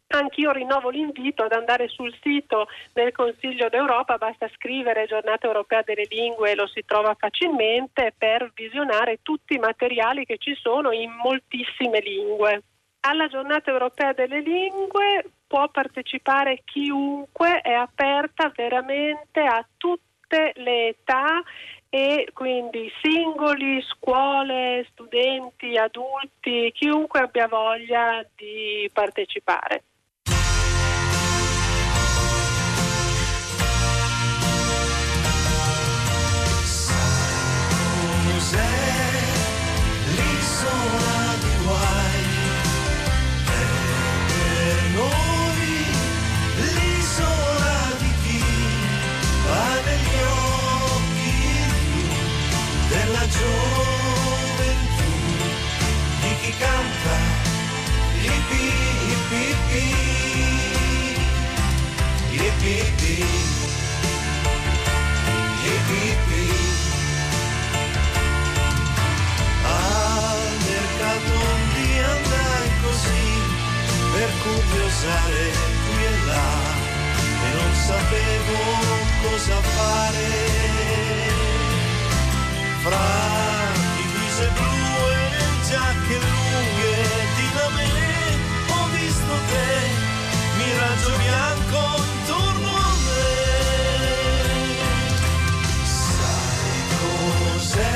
Anch'io rinnovo l'invito ad andare sul sito del Consiglio d'Europa, basta scrivere Giornata Europea delle Lingue e lo si trova facilmente per visionare tutti i materiali che ci sono in moltissime lingue. Alla Giornata Europea delle Lingue può partecipare chiunque, è aperta veramente a tutte le età e quindi singoli, scuole, studenti, adulti, chiunque abbia voglia di partecipare. Curiosare qui e là e non sapevo cosa fare fra divise blu e giacche lunghe di da me ho visto te miraggio bianco intorno a me sai cos'è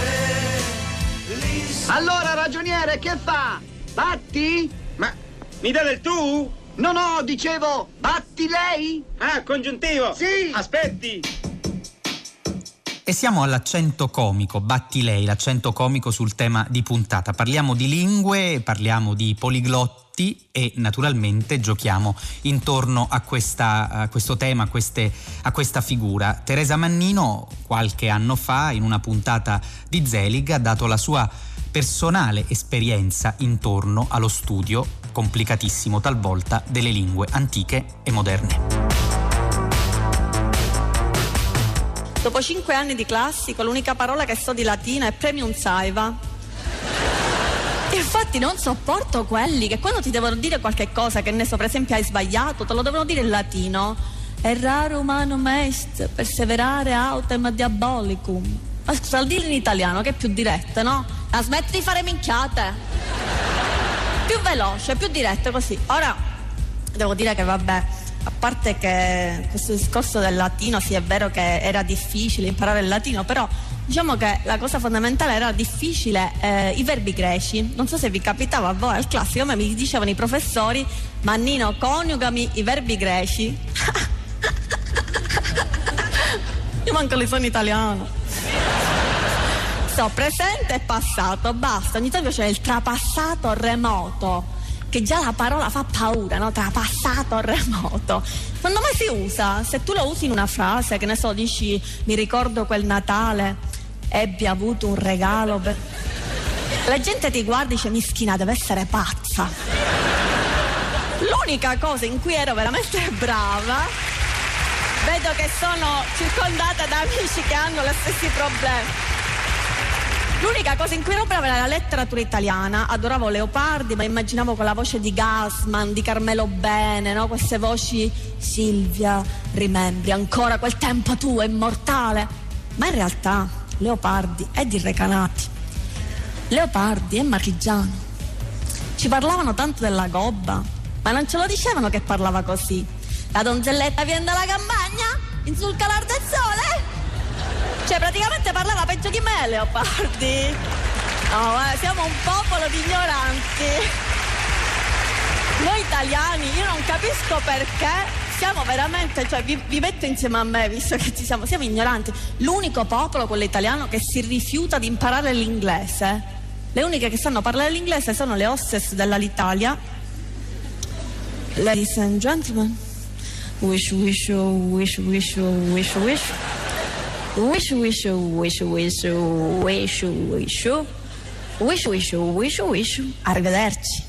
l'isola allora ragioniere che fa? batti? ma mi dà del tu? No no dicevo batti lei? ah congiuntivo sì aspetti E siamo all'accento comico, batti lei, l'accento comico sul tema di puntata. Parliamo di lingue, parliamo di poliglotti e naturalmente giochiamo intorno a, questa, a questo tema, a, queste, a, questa figura. Teresa Mannino qualche anno fa in una puntata di Zelig ha dato la sua personale esperienza intorno allo studio complicatissimo talvolta delle lingue antiche e moderne. Dopo cinque anni di classico, l'unica parola che so di latino è premium saiva. Infatti non sopporto quelli che quando ti devono dire qualche cosa, che ne so, per esempio hai sbagliato, te lo devono dire in latino. Errare umanum est, perseverare autem diabolicum. Ma scusa, dillo in italiano che è più diretta, no? La smetti di fare minchiate. Più veloce, più diretta così. Ora, devo dire che vabbè, a parte che questo discorso del latino, sì è vero che era difficile imparare il latino, però diciamo che la cosa fondamentale era difficile eh, i verbi greci. Non so se vi capitava a voi al classico, ma mi dicevano i professori, Mannino, coniugami i verbi greci. Io manco li so in italiano. So, presente e passato, basta. Ogni tanto c'è il trapassato remoto che già la parola fa paura, no? Tra remoto. Quando mai si usa? Se tu lo usi in una frase, che ne so, dici mi ricordo quel Natale, ebbi avuto un regalo. Per... La gente ti guarda e dice mischina, deve essere pazza. L'unica cosa in cui ero veramente brava, vedo che sono circondata da amici che hanno gli stessi problemi L'unica cosa in cui ero brava era la letteratura italiana, adoravo Leopardi, ma immaginavo con la voce di Gassman, di Carmelo Bene, no? queste voci Silvia, rimembri ancora quel tempo tuo, immortale. Ma in realtà Leopardi è di Recanati, Leopardi è marchigiano. Ci parlavano tanto della gobba, ma non ce lo dicevano che parlava così. La donzelletta viene dalla campagna, in sul calar del sole cioè, praticamente parlava peggio di me, Leopardi. No, eh, siamo un popolo di ignoranti. Noi italiani, io non capisco perché siamo veramente, cioè vi, vi, metto insieme a me, visto che ci siamo, siamo ignoranti. L'unico popolo, quello italiano, che si rifiuta di imparare l'inglese. Le uniche che sanno parlare l'inglese sono le hostess dell'Italia. Ladies and gentlemen, wish, wish, wish, wish, wish, wish. Wish, wish, wish, wish, wish, wish, wish, wish, wish, wish, arrivederci.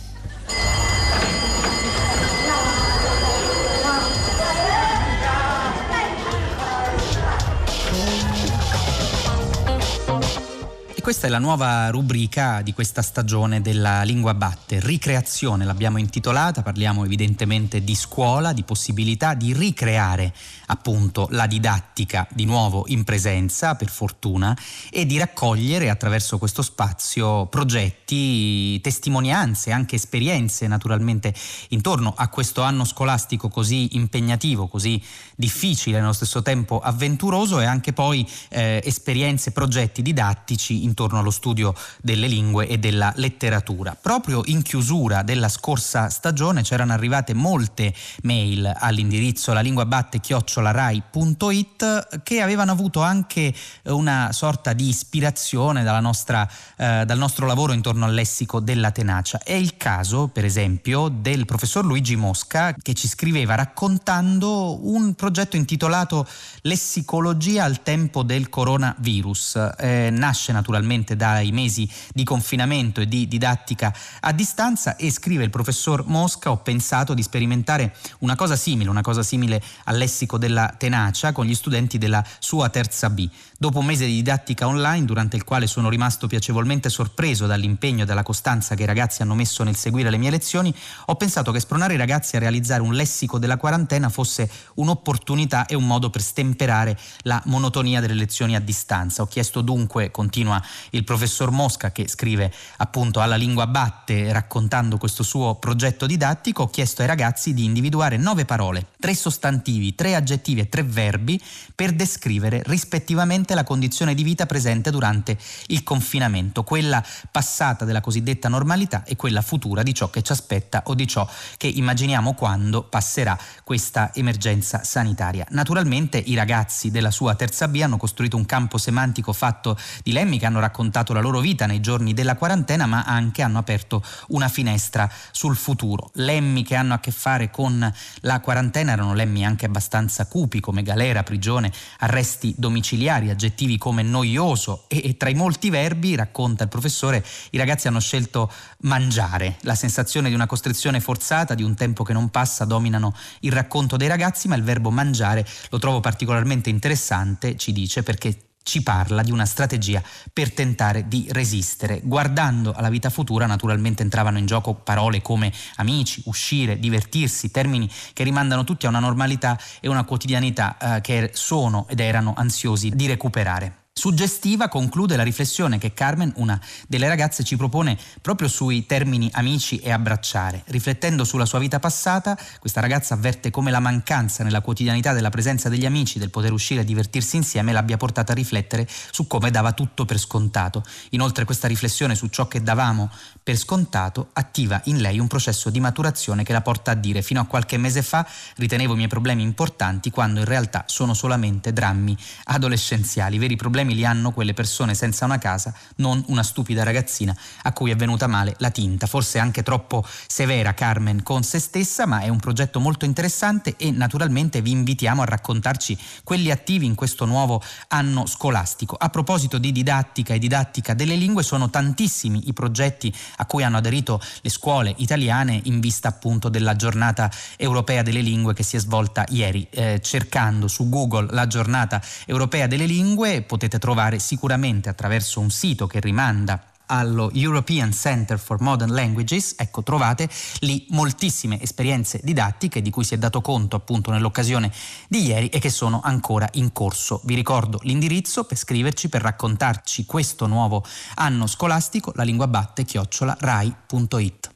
Questa è la nuova rubrica di questa stagione della Lingua Batte, ricreazione l'abbiamo intitolata, parliamo evidentemente di scuola, di possibilità di ricreare appunto la didattica di nuovo in presenza, per fortuna, e di raccogliere attraverso questo spazio progetti, testimonianze, anche esperienze naturalmente intorno a questo anno scolastico così impegnativo, così difficile nello stesso tempo avventuroso e anche poi eh, esperienze, progetti didattici intorno intorno allo studio delle lingue e della letteratura. Proprio in chiusura della scorsa stagione c'erano arrivate molte mail all'indirizzo lalinguabatte-rai.it che avevano avuto anche una sorta di ispirazione nostra, eh, dal nostro lavoro intorno al lessico della tenacia. È il caso, per esempio, del professor Luigi Mosca che ci scriveva raccontando un progetto intitolato Lessicologia al tempo del coronavirus. Eh, nasce naturalmente naturalmente dai mesi di confinamento e di didattica a distanza e scrive il professor Mosca ho pensato di sperimentare una cosa simile, una cosa simile al lessico della tenacia con gli studenti della sua terza B. Dopo un mese di didattica online, durante il quale sono rimasto piacevolmente sorpreso dall'impegno e dalla costanza che i ragazzi hanno messo nel seguire le mie lezioni, ho pensato che spronare i ragazzi a realizzare un lessico della quarantena fosse un'opportunità e un modo per stemperare la monotonia delle lezioni a distanza. Ho chiesto dunque, continua il professor Mosca che scrive appunto alla lingua batte raccontando questo suo progetto didattico, ho chiesto ai ragazzi di individuare nove parole, tre sostantivi, tre aggettivi e tre verbi per descrivere rispettivamente la condizione di vita presente durante il confinamento, quella passata della cosiddetta normalità e quella futura di ciò che ci aspetta o di ciò che immaginiamo quando passerà questa emergenza sanitaria. Naturalmente i ragazzi della sua terza B hanno costruito un campo semantico fatto di lemmi che hanno raccontato la loro vita nei giorni della quarantena, ma anche hanno aperto una finestra sul futuro. Lemmi che hanno a che fare con la quarantena erano lemmi anche abbastanza cupi come galera, prigione, arresti domiciliari, aggettivi come noioso e, e tra i molti verbi, racconta il professore, i ragazzi hanno scelto mangiare. La sensazione di una costrizione forzata, di un tempo che non passa, dominano il racconto dei ragazzi, ma il verbo mangiare lo trovo particolarmente interessante, ci dice, perché ci parla di una strategia per tentare di resistere. Guardando alla vita futura naturalmente entravano in gioco parole come amici, uscire, divertirsi, termini che rimandano tutti a una normalità e una quotidianità eh, che sono ed erano ansiosi di recuperare. Suggestiva conclude la riflessione che Carmen, una delle ragazze, ci propone proprio sui termini amici e abbracciare. Riflettendo sulla sua vita passata, questa ragazza avverte come la mancanza nella quotidianità della presenza degli amici, del poter uscire e divertirsi insieme, l'abbia portata a riflettere su come dava tutto per scontato. Inoltre questa riflessione su ciò che davamo per scontato attiva in lei un processo di maturazione che la porta a dire fino a qualche mese fa ritenevo i miei problemi importanti quando in realtà sono solamente drammi adolescenziali, veri problemi problemi li hanno quelle persone senza una casa, non una stupida ragazzina a cui è venuta male la tinta. Forse anche troppo severa Carmen con se stessa, ma è un progetto molto interessante e naturalmente vi invitiamo a raccontarci quelli attivi in questo nuovo anno scolastico. A proposito di didattica e didattica delle lingue, sono tantissimi i progetti a cui hanno aderito le scuole italiane in vista appunto della giornata europea delle lingue che si è svolta ieri. Eh, cercando su Google la giornata europea delle lingue potete trovare sicuramente attraverso un sito che rimanda allo European Center for Modern Languages, ecco trovate lì moltissime esperienze didattiche di cui si è dato conto appunto nell'occasione di ieri e che sono ancora in corso. Vi ricordo l'indirizzo per scriverci, per raccontarci questo nuovo anno scolastico, la lingua batte chiocciola rai.it.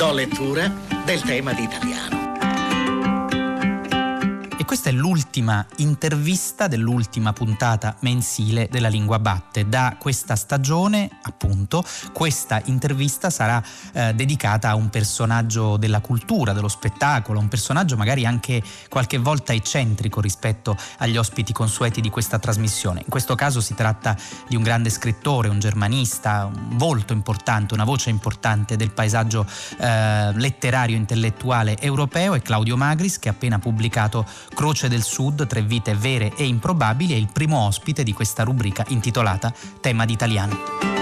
do lettura del tema di italiano. Questa è l'ultima intervista dell'ultima puntata mensile della Lingua Batte. Da questa stagione, appunto, questa intervista sarà eh, dedicata a un personaggio della cultura, dello spettacolo, un personaggio magari anche qualche volta eccentrico rispetto agli ospiti consueti di questa trasmissione. In questo caso si tratta di un grande scrittore, un germanista, un volto importante, una voce importante del paesaggio eh, letterario intellettuale europeo, è Claudio Magris che ha appena pubblicato Croce del Sud, tre vite vere e improbabili, è il primo ospite di questa rubrica intitolata Tema d'italiano.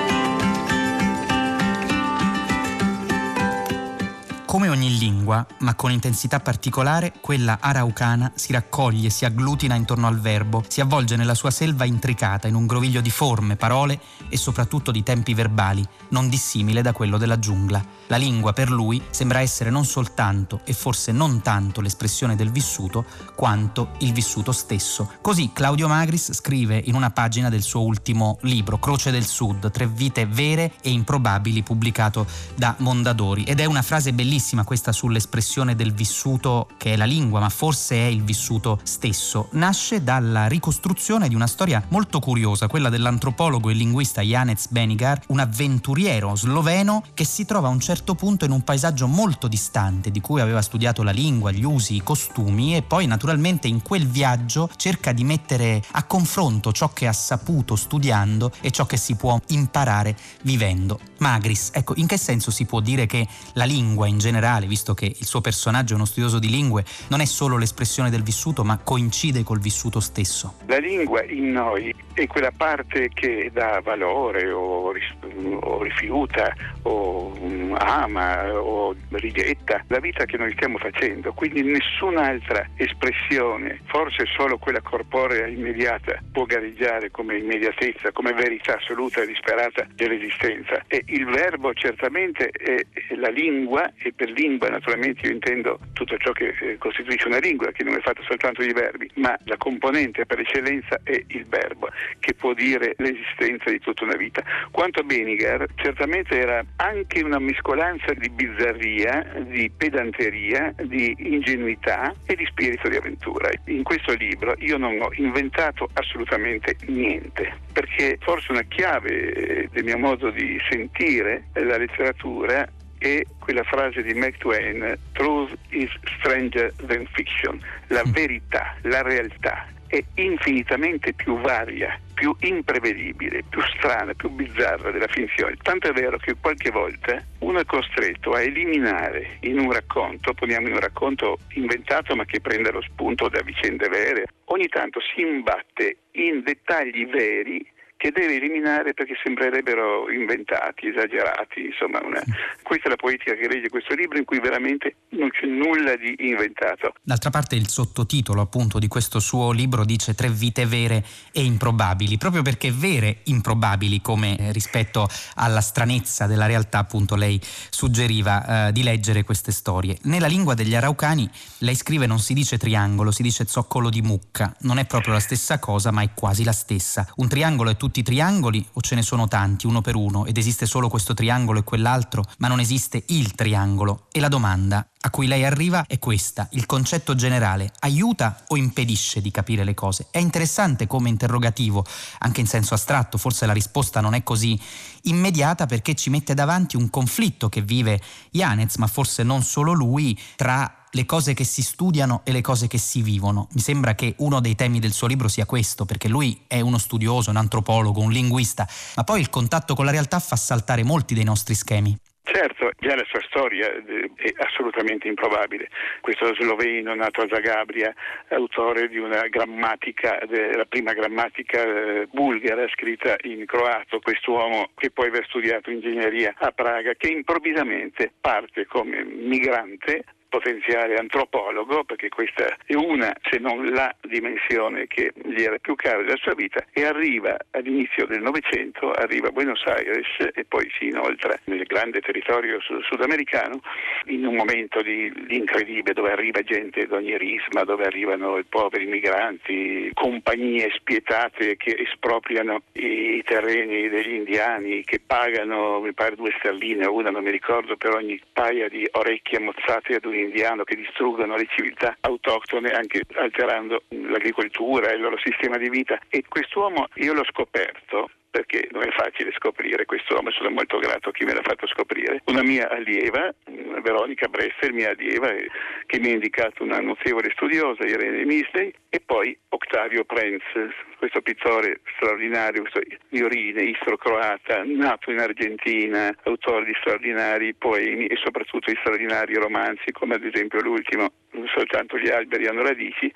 Come ogni lingua, ma con intensità particolare, quella araucana si raccoglie, si agglutina intorno al verbo, si avvolge nella sua selva intricata in un groviglio di forme, parole e soprattutto di tempi verbali, non dissimile da quello della giungla. La lingua per lui sembra essere non soltanto e forse non tanto l'espressione del vissuto, quanto il vissuto stesso. Così Claudio Magris scrive in una pagina del suo ultimo libro, Croce del Sud, tre vite vere e improbabili, pubblicato da Mondadori. Ed è una frase bellissima bellissima questa sull'espressione del vissuto che è la lingua, ma forse è il vissuto stesso. Nasce dalla ricostruzione di una storia molto curiosa, quella dell'antropologo e linguista Janec Benigar, un avventuriero sloveno che si trova a un certo punto in un paesaggio molto distante di cui aveva studiato la lingua, gli usi, i costumi e poi naturalmente in quel viaggio cerca di mettere a confronto ciò che ha saputo studiando e ciò che si può imparare vivendo. Magris, ecco, in che senso si può dire che la lingua in generale, visto che il suo personaggio è uno studioso di lingue, non è solo l'espressione del vissuto, ma coincide col vissuto stesso? La lingua in noi è quella parte che dà valore o, o rifiuta o mm, ama o rigetta la vita che noi stiamo facendo, quindi nessun'altra espressione, forse solo quella corporea immediata, può gareggiare come immediatezza, come verità assoluta e disperata dell'esistenza. E il verbo certamente è la lingua e per lingua lingua, naturalmente io intendo tutto ciò che eh, costituisce una lingua, che non è fatto soltanto di verbi, ma la componente per eccellenza è il verbo, che può dire l'esistenza di tutta una vita. Quanto a Benigar, certamente era anche una mescolanza di bizzarria, di pedanteria, di ingenuità e di spirito di avventura. In questo libro io non ho inventato assolutamente niente, perché forse una chiave del mio modo di sentire la letteratura è quella frase di Mark Twain, Truth is stranger than fiction, la verità, la realtà è infinitamente più varia, più imprevedibile, più strana, più bizzarra della finzione. Tanto è vero che qualche volta uno è costretto a eliminare in un racconto, poniamo in un racconto inventato ma che prende lo spunto da vicende vere, ogni tanto si imbatte in dettagli veri che deve eliminare perché sembrerebbero inventati, esagerati, insomma una... questa è la poetica che legge questo libro in cui veramente non c'è nulla di inventato. D'altra parte il sottotitolo appunto di questo suo libro dice tre vite vere e improbabili, proprio perché vere, improbabili come eh, rispetto alla stranezza della realtà appunto lei suggeriva eh, di leggere queste storie. Nella lingua degli araucani lei scrive non si dice triangolo, si dice zoccolo di mucca, non è proprio la stessa cosa ma è quasi la stessa. Un triangolo è tutto tutti i triangoli o ce ne sono tanti, uno per uno, ed esiste solo questo triangolo e quell'altro, ma non esiste il triangolo? E la domanda a cui lei arriva è questa, il concetto generale aiuta o impedisce di capire le cose? È interessante come interrogativo, anche in senso astratto, forse la risposta non è così immediata perché ci mette davanti un conflitto che vive Yanez, ma forse non solo lui, tra le cose che si studiano e le cose che si vivono. Mi sembra che uno dei temi del suo libro sia questo, perché lui è uno studioso, un antropologo, un linguista, ma poi il contatto con la realtà fa saltare molti dei nostri schemi. Certo, già la sua storia eh, è assolutamente improbabile. Questo sloveno nato a Zagabria, autore di una grammatica, la prima grammatica eh, bulgara scritta in croato, quest'uomo che poi aveva studiato ingegneria a Praga, che improvvisamente parte come migrante potenziale antropologo, perché questa è una, se non la dimensione che gli era più cara della sua vita, e arriva all'inizio del Novecento, arriva a Buenos Aires e poi si inoltra nel grande territorio sudamericano in un momento di, di incredibile dove arriva gente d'ogni risma, dove arrivano i poveri migranti, compagnie spietate che espropriano i terreni degli indiani, che pagano, mi pare, due sterline o una, non mi ricordo, per ogni paia di orecchie mozzate ad un indiano che distruggono le civiltà autoctone anche alterando l'agricoltura e il loro sistema di vita. E quest'uomo io l'ho scoperto perché non è facile scoprire quest'uomo, sono molto grato a chi me l'ha fatto scoprire. Una mia allieva, Veronica Bresser, mia allieva, eh, che mi ha indicato una notevole studiosa, Irene Misley, e poi Octavio Prenz, questo pittore straordinario, questo viorine, istro-croata, nato in Argentina, autore di straordinari poemi e soprattutto di straordinari romanzi, come ad esempio l'ultimo, Soltanto gli alberi hanno radici,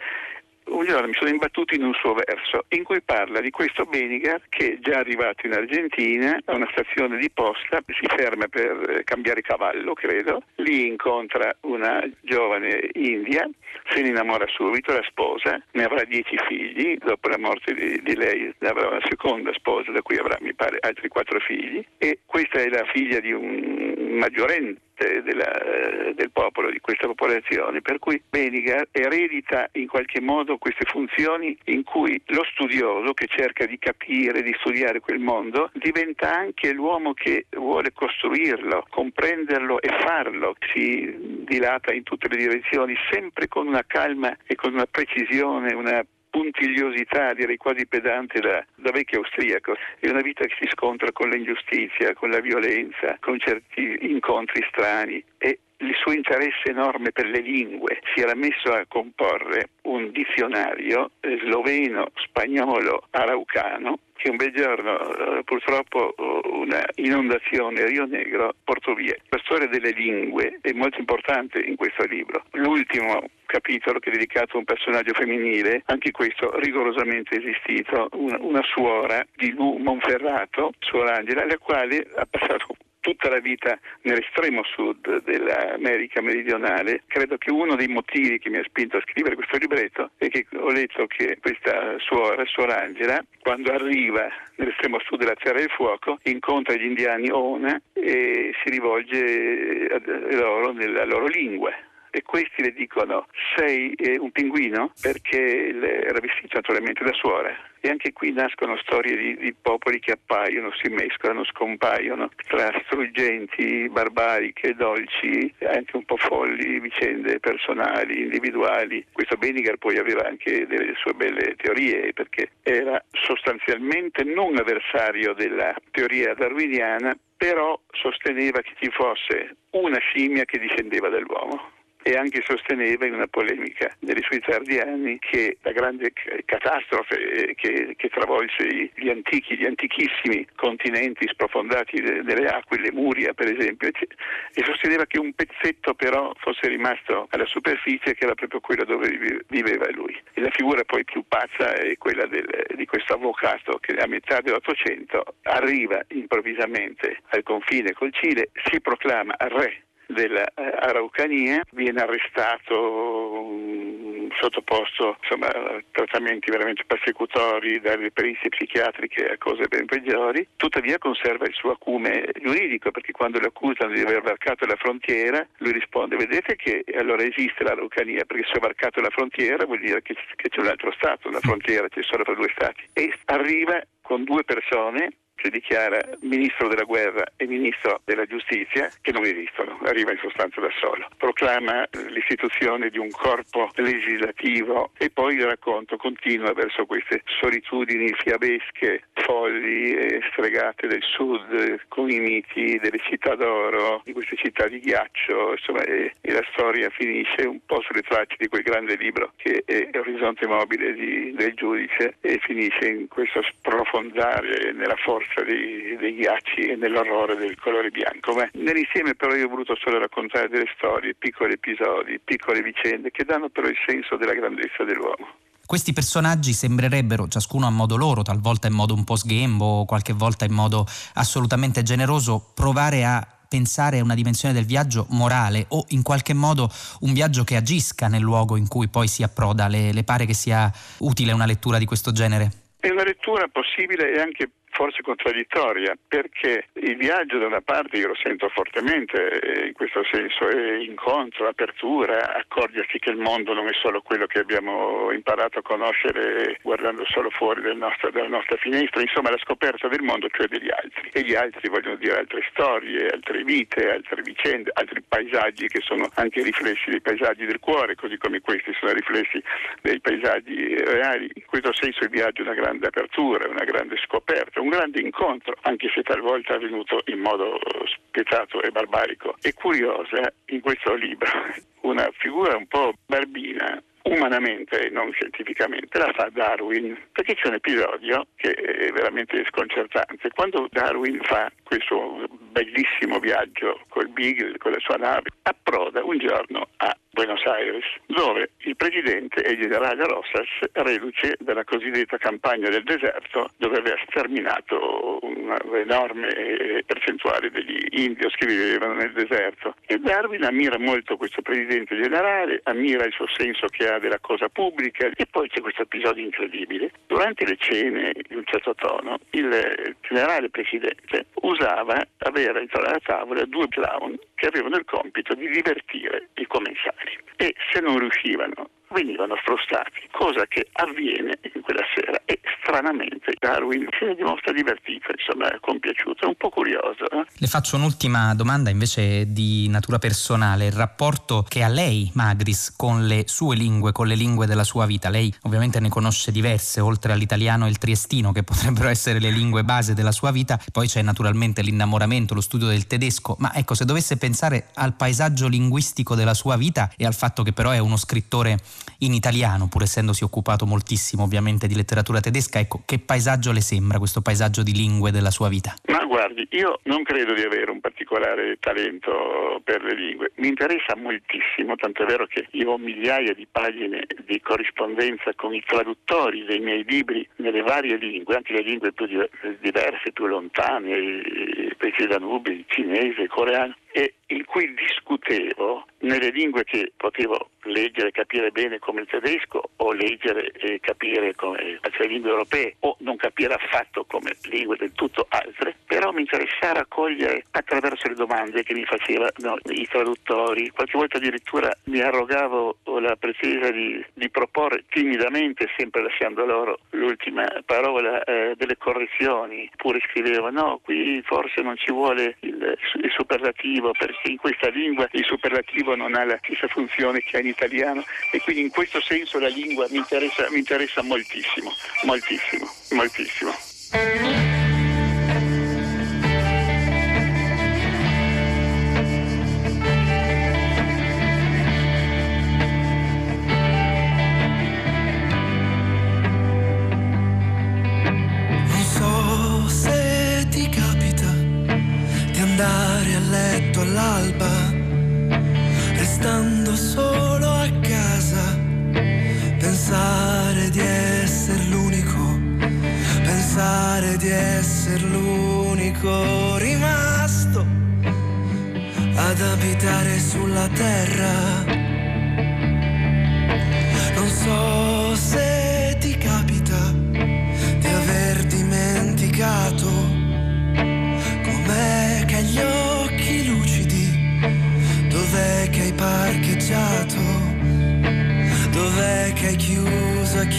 un giorno mi sono imbattuto in un suo verso in cui parla di questo Benigar che è già arrivato in Argentina a una stazione di posta, si ferma per eh, cambiare cavallo, credo, lì incontra una giovane india, se ne innamora subito, la sposa, ne avrà dieci figli, dopo la morte di, di lei avrà una seconda sposa da cui avrà, mi pare, altri quattro figli. E questa è la figlia di un maggiorenne della, del popolo, di questa popolazione, per cui Benigar eredita in qualche modo queste funzioni in cui lo studioso che cerca di capire, di studiare quel mondo, diventa anche l'uomo che vuole costruirlo, comprenderlo e farlo, si dilata in tutte le direzioni, sempre con una calma e con una precisione, una puntigliosità, direi quasi pedante da, da, vecchio austriaco. È una vita che si scontra con l'ingiustizia, con la violenza, con certi incontri strani e il suo interesse enorme per le lingue si era messo a comporre un dizionario sloveno, spagnolo, araucano che un bel giorno eh, purtroppo una inondazione a Rio Negro portò via. La storia delle lingue è molto importante in questo libro. L'ultimo capitolo che è dedicato a un personaggio femminile, anche questo rigorosamente esistito, una, una suora di Lu Monferrato, suor Angela, la quale ha passato tutta la vita nell'estremo sud dell'America meridionale, credo che uno dei motivi che mi ha spinto a scrivere questo libretto è che ho letto che questa suora, Suor Angela, quando arriva nell'estremo sud della Terra del Fuoco, incontra gli indiani Ona e si rivolge a loro nella loro lingua. E questi le dicono sei eh, un pinguino? Perché era vestito naturalmente da suora e anche qui nascono storie di, di, popoli che appaiono, si mescolano, scompaiono tra struggenti, barbariche, dolci, anche un po' folli, vicende personali, individuali. Questo Benigar poi aveva anche delle sue belle teorie perché era sostanzialmente non avversario della teoria darwiniana, però sosteneva che ci fosse una scimmia che discendeva dall'uomo e anche sosteneva in una polemica dei anni che la grande catastrofe che, che travolse gli antichi, gli antichissimi continenti sprofondati delle acque, Lemuria per esempio, e sosteneva che un pezzetto però fosse rimasto alla superficie che era proprio quello dove viveva lui. E la figura poi più pazza è quella del, di questo avvocato che a metà dell'Ottocento arriva improvvisamente al confine col Cile, si proclama re dell'Araucania, viene arrestato, mm, sottoposto insomma, a trattamenti veramente persecutori, dalle perizie psichiatriche a cose ben peggiori, tuttavia conserva il suo acume giuridico perché quando lo accusano di aver varcato la frontiera lui risponde vedete che allora esiste l'Araucania? Perché se ho varcato la frontiera vuol dire che, che c'è un altro Stato, una frontiera c'è solo tra due Stati. E arriva con due persone si dichiara ministro della guerra e ministro della giustizia, che non esistono, arriva in sostanza da solo. Proclama l'istituzione di un corpo legislativo e poi il racconto continua verso queste solitudini fiabesche, folli e stregate del sud, con i miti delle città d'oro, di queste città di ghiaccio, insomma, e, e la storia finisce un po' sulle tracce di quel grande libro che è Orizzonte mobile di, del giudice e finisce in questo sprofondare nella forza forza dei, dei, ghiacci e nell'orrore del colore bianco. Ma nell'insieme però io ho voluto solo raccontare delle storie, piccoli episodi, piccole vicende che danno però il senso della grandezza dell'uomo. Questi personaggi sembrerebbero, ciascuno a modo loro, talvolta in modo un po' sghembo, qualche volta in modo assolutamente generoso, provare a pensare a una dimensione del viaggio morale o in qualche modo un viaggio che agisca nel luogo in cui poi si approda. Le, le pare che sia utile una lettura di questo genere? È una lettura possibile e anche forse contraddittoria, perché il viaggio da una parte io lo sento fortemente eh, in questo senso, è incontro, apertura, accorgersi che il mondo non è solo quello che abbiamo imparato a conoscere guardando solo fuori del nostro, dalla nostra finestra, insomma la scoperta del mondo, cioè degli altri. E gli altri vogliono dire altre storie, altre vite, altre vicende, altri paesaggi che sono anche riflessi dei paesaggi del cuore, così come questi sono riflessi dei paesaggi reali. In questo senso il viaggio è una grande apertura, una grande scoperta un grande incontro, anche se talvolta avvenuto in modo spietato e barbarico. È curiosa in questo libro una figura un po' barbina umanamente e non scientificamente la fa Darwin, perché c'è un episodio che è veramente sconcertante. Quando Darwin fa questo bellissimo viaggio col Beagle, con la sua nave, approda un giorno a Buenos Aires, dove il presidente e il generale Rosas, reduce dalla cosiddetta campagna del deserto, dove aveva sterminato un'enorme percentuale degli indios che vivevano nel deserto. E Darwin ammira molto questo presidente generale, ammira il suo senso che ha della cosa pubblica e poi c'è questo episodio incredibile. Durante le cene di un certo tono, il generale presidente usava avere intorno alla tavola due clown che avevano il compito di divertire i commensali e se non riuscivano venivano frustati, cosa che avviene in quella sera e stranamente Darwin si dimostra divertito, insomma compiaciuto, è un po' curioso. Eh? Le faccio un'ultima domanda invece di natura personale, il rapporto che ha lei, Magris, con le sue lingue, con le lingue della sua vita. Lei ovviamente ne conosce diverse, oltre all'italiano e il triestino, che potrebbero essere le lingue base della sua vita, poi c'è naturalmente l'innamoramento, lo studio del tedesco, ma ecco, se dovesse pensare al paesaggio linguistico della sua vita e al fatto che però è uno scrittore in italiano, pur essendosi occupato moltissimo ovviamente di letteratura tedesca, ecco, che paesaggio le sembra questo paesaggio di lingue della sua vita? Ma guardi, io non credo di avere un particolare talento per le lingue, mi interessa moltissimo, tanto è vero che io ho migliaia di pagine di corrispondenza con i traduttori dei miei libri nelle varie lingue, anche le lingue più diverse, più lontane, specie di Danube, cinese, coreano, e in cui discutevo nelle lingue che potevo leggere e capire bene come il tedesco o leggere e capire come altre lingue europee o non capire affatto come lingue del tutto altre, però mi interessava cogliere attraverso le domande che mi facevano i traduttori, qualche volta addirittura mi arrogavo la pretesa di, di proporre timidamente, sempre lasciando loro l'ultima parola eh, delle correzioni, pure scrivevo no, qui forse non ci vuole il, il superlativo perché in questa lingua il superlativo non ha la stessa funzione che ha in italiano e quindi in questo senso la lingua mi interessa, mi interessa moltissimo, moltissimo, moltissimo.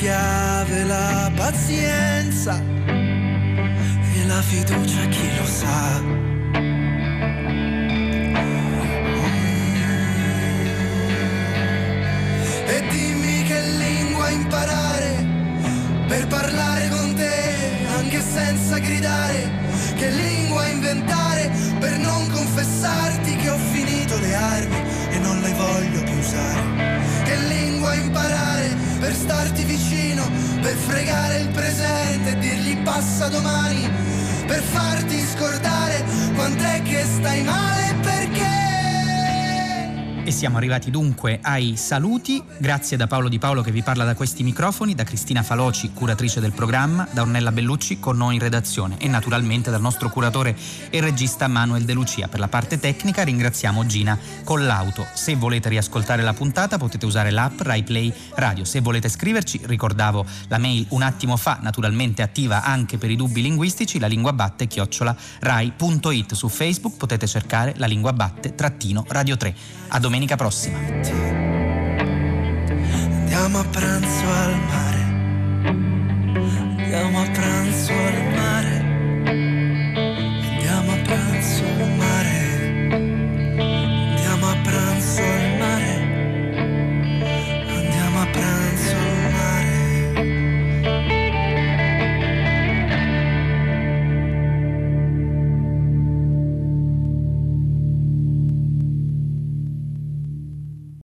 Chiave la pazienza e la fiducia, chi lo sa. E dimmi che lingua imparare per parlare con te, anche senza gridare. Che lingua inventare per non confessarti che ho finito le armi e non le voglio più usare. Che lingua imparare per starti vicino, per fregare il presente e dirgli passa domani, per farti scordare quant'è che stai male perché. Siamo arrivati dunque ai saluti. Grazie da Paolo Di Paolo che vi parla da questi microfoni, da Cristina Faloci, curatrice del programma, da Ornella Bellucci con noi in redazione e naturalmente dal nostro curatore e regista Manuel De Lucia. Per la parte tecnica ringraziamo Gina Collauto. Se volete riascoltare la puntata potete usare l'app Rai Play Radio. Se volete scriverci, ricordavo la mail un attimo fa, naturalmente attiva anche per i dubbi linguistici, la lingua batte chiocciola rai.it. Su Facebook potete cercare la lingua batte trattino Radio 3. A domenica prossima. Andiamo a pranzo al mare. Andiamo a pranzo al mare.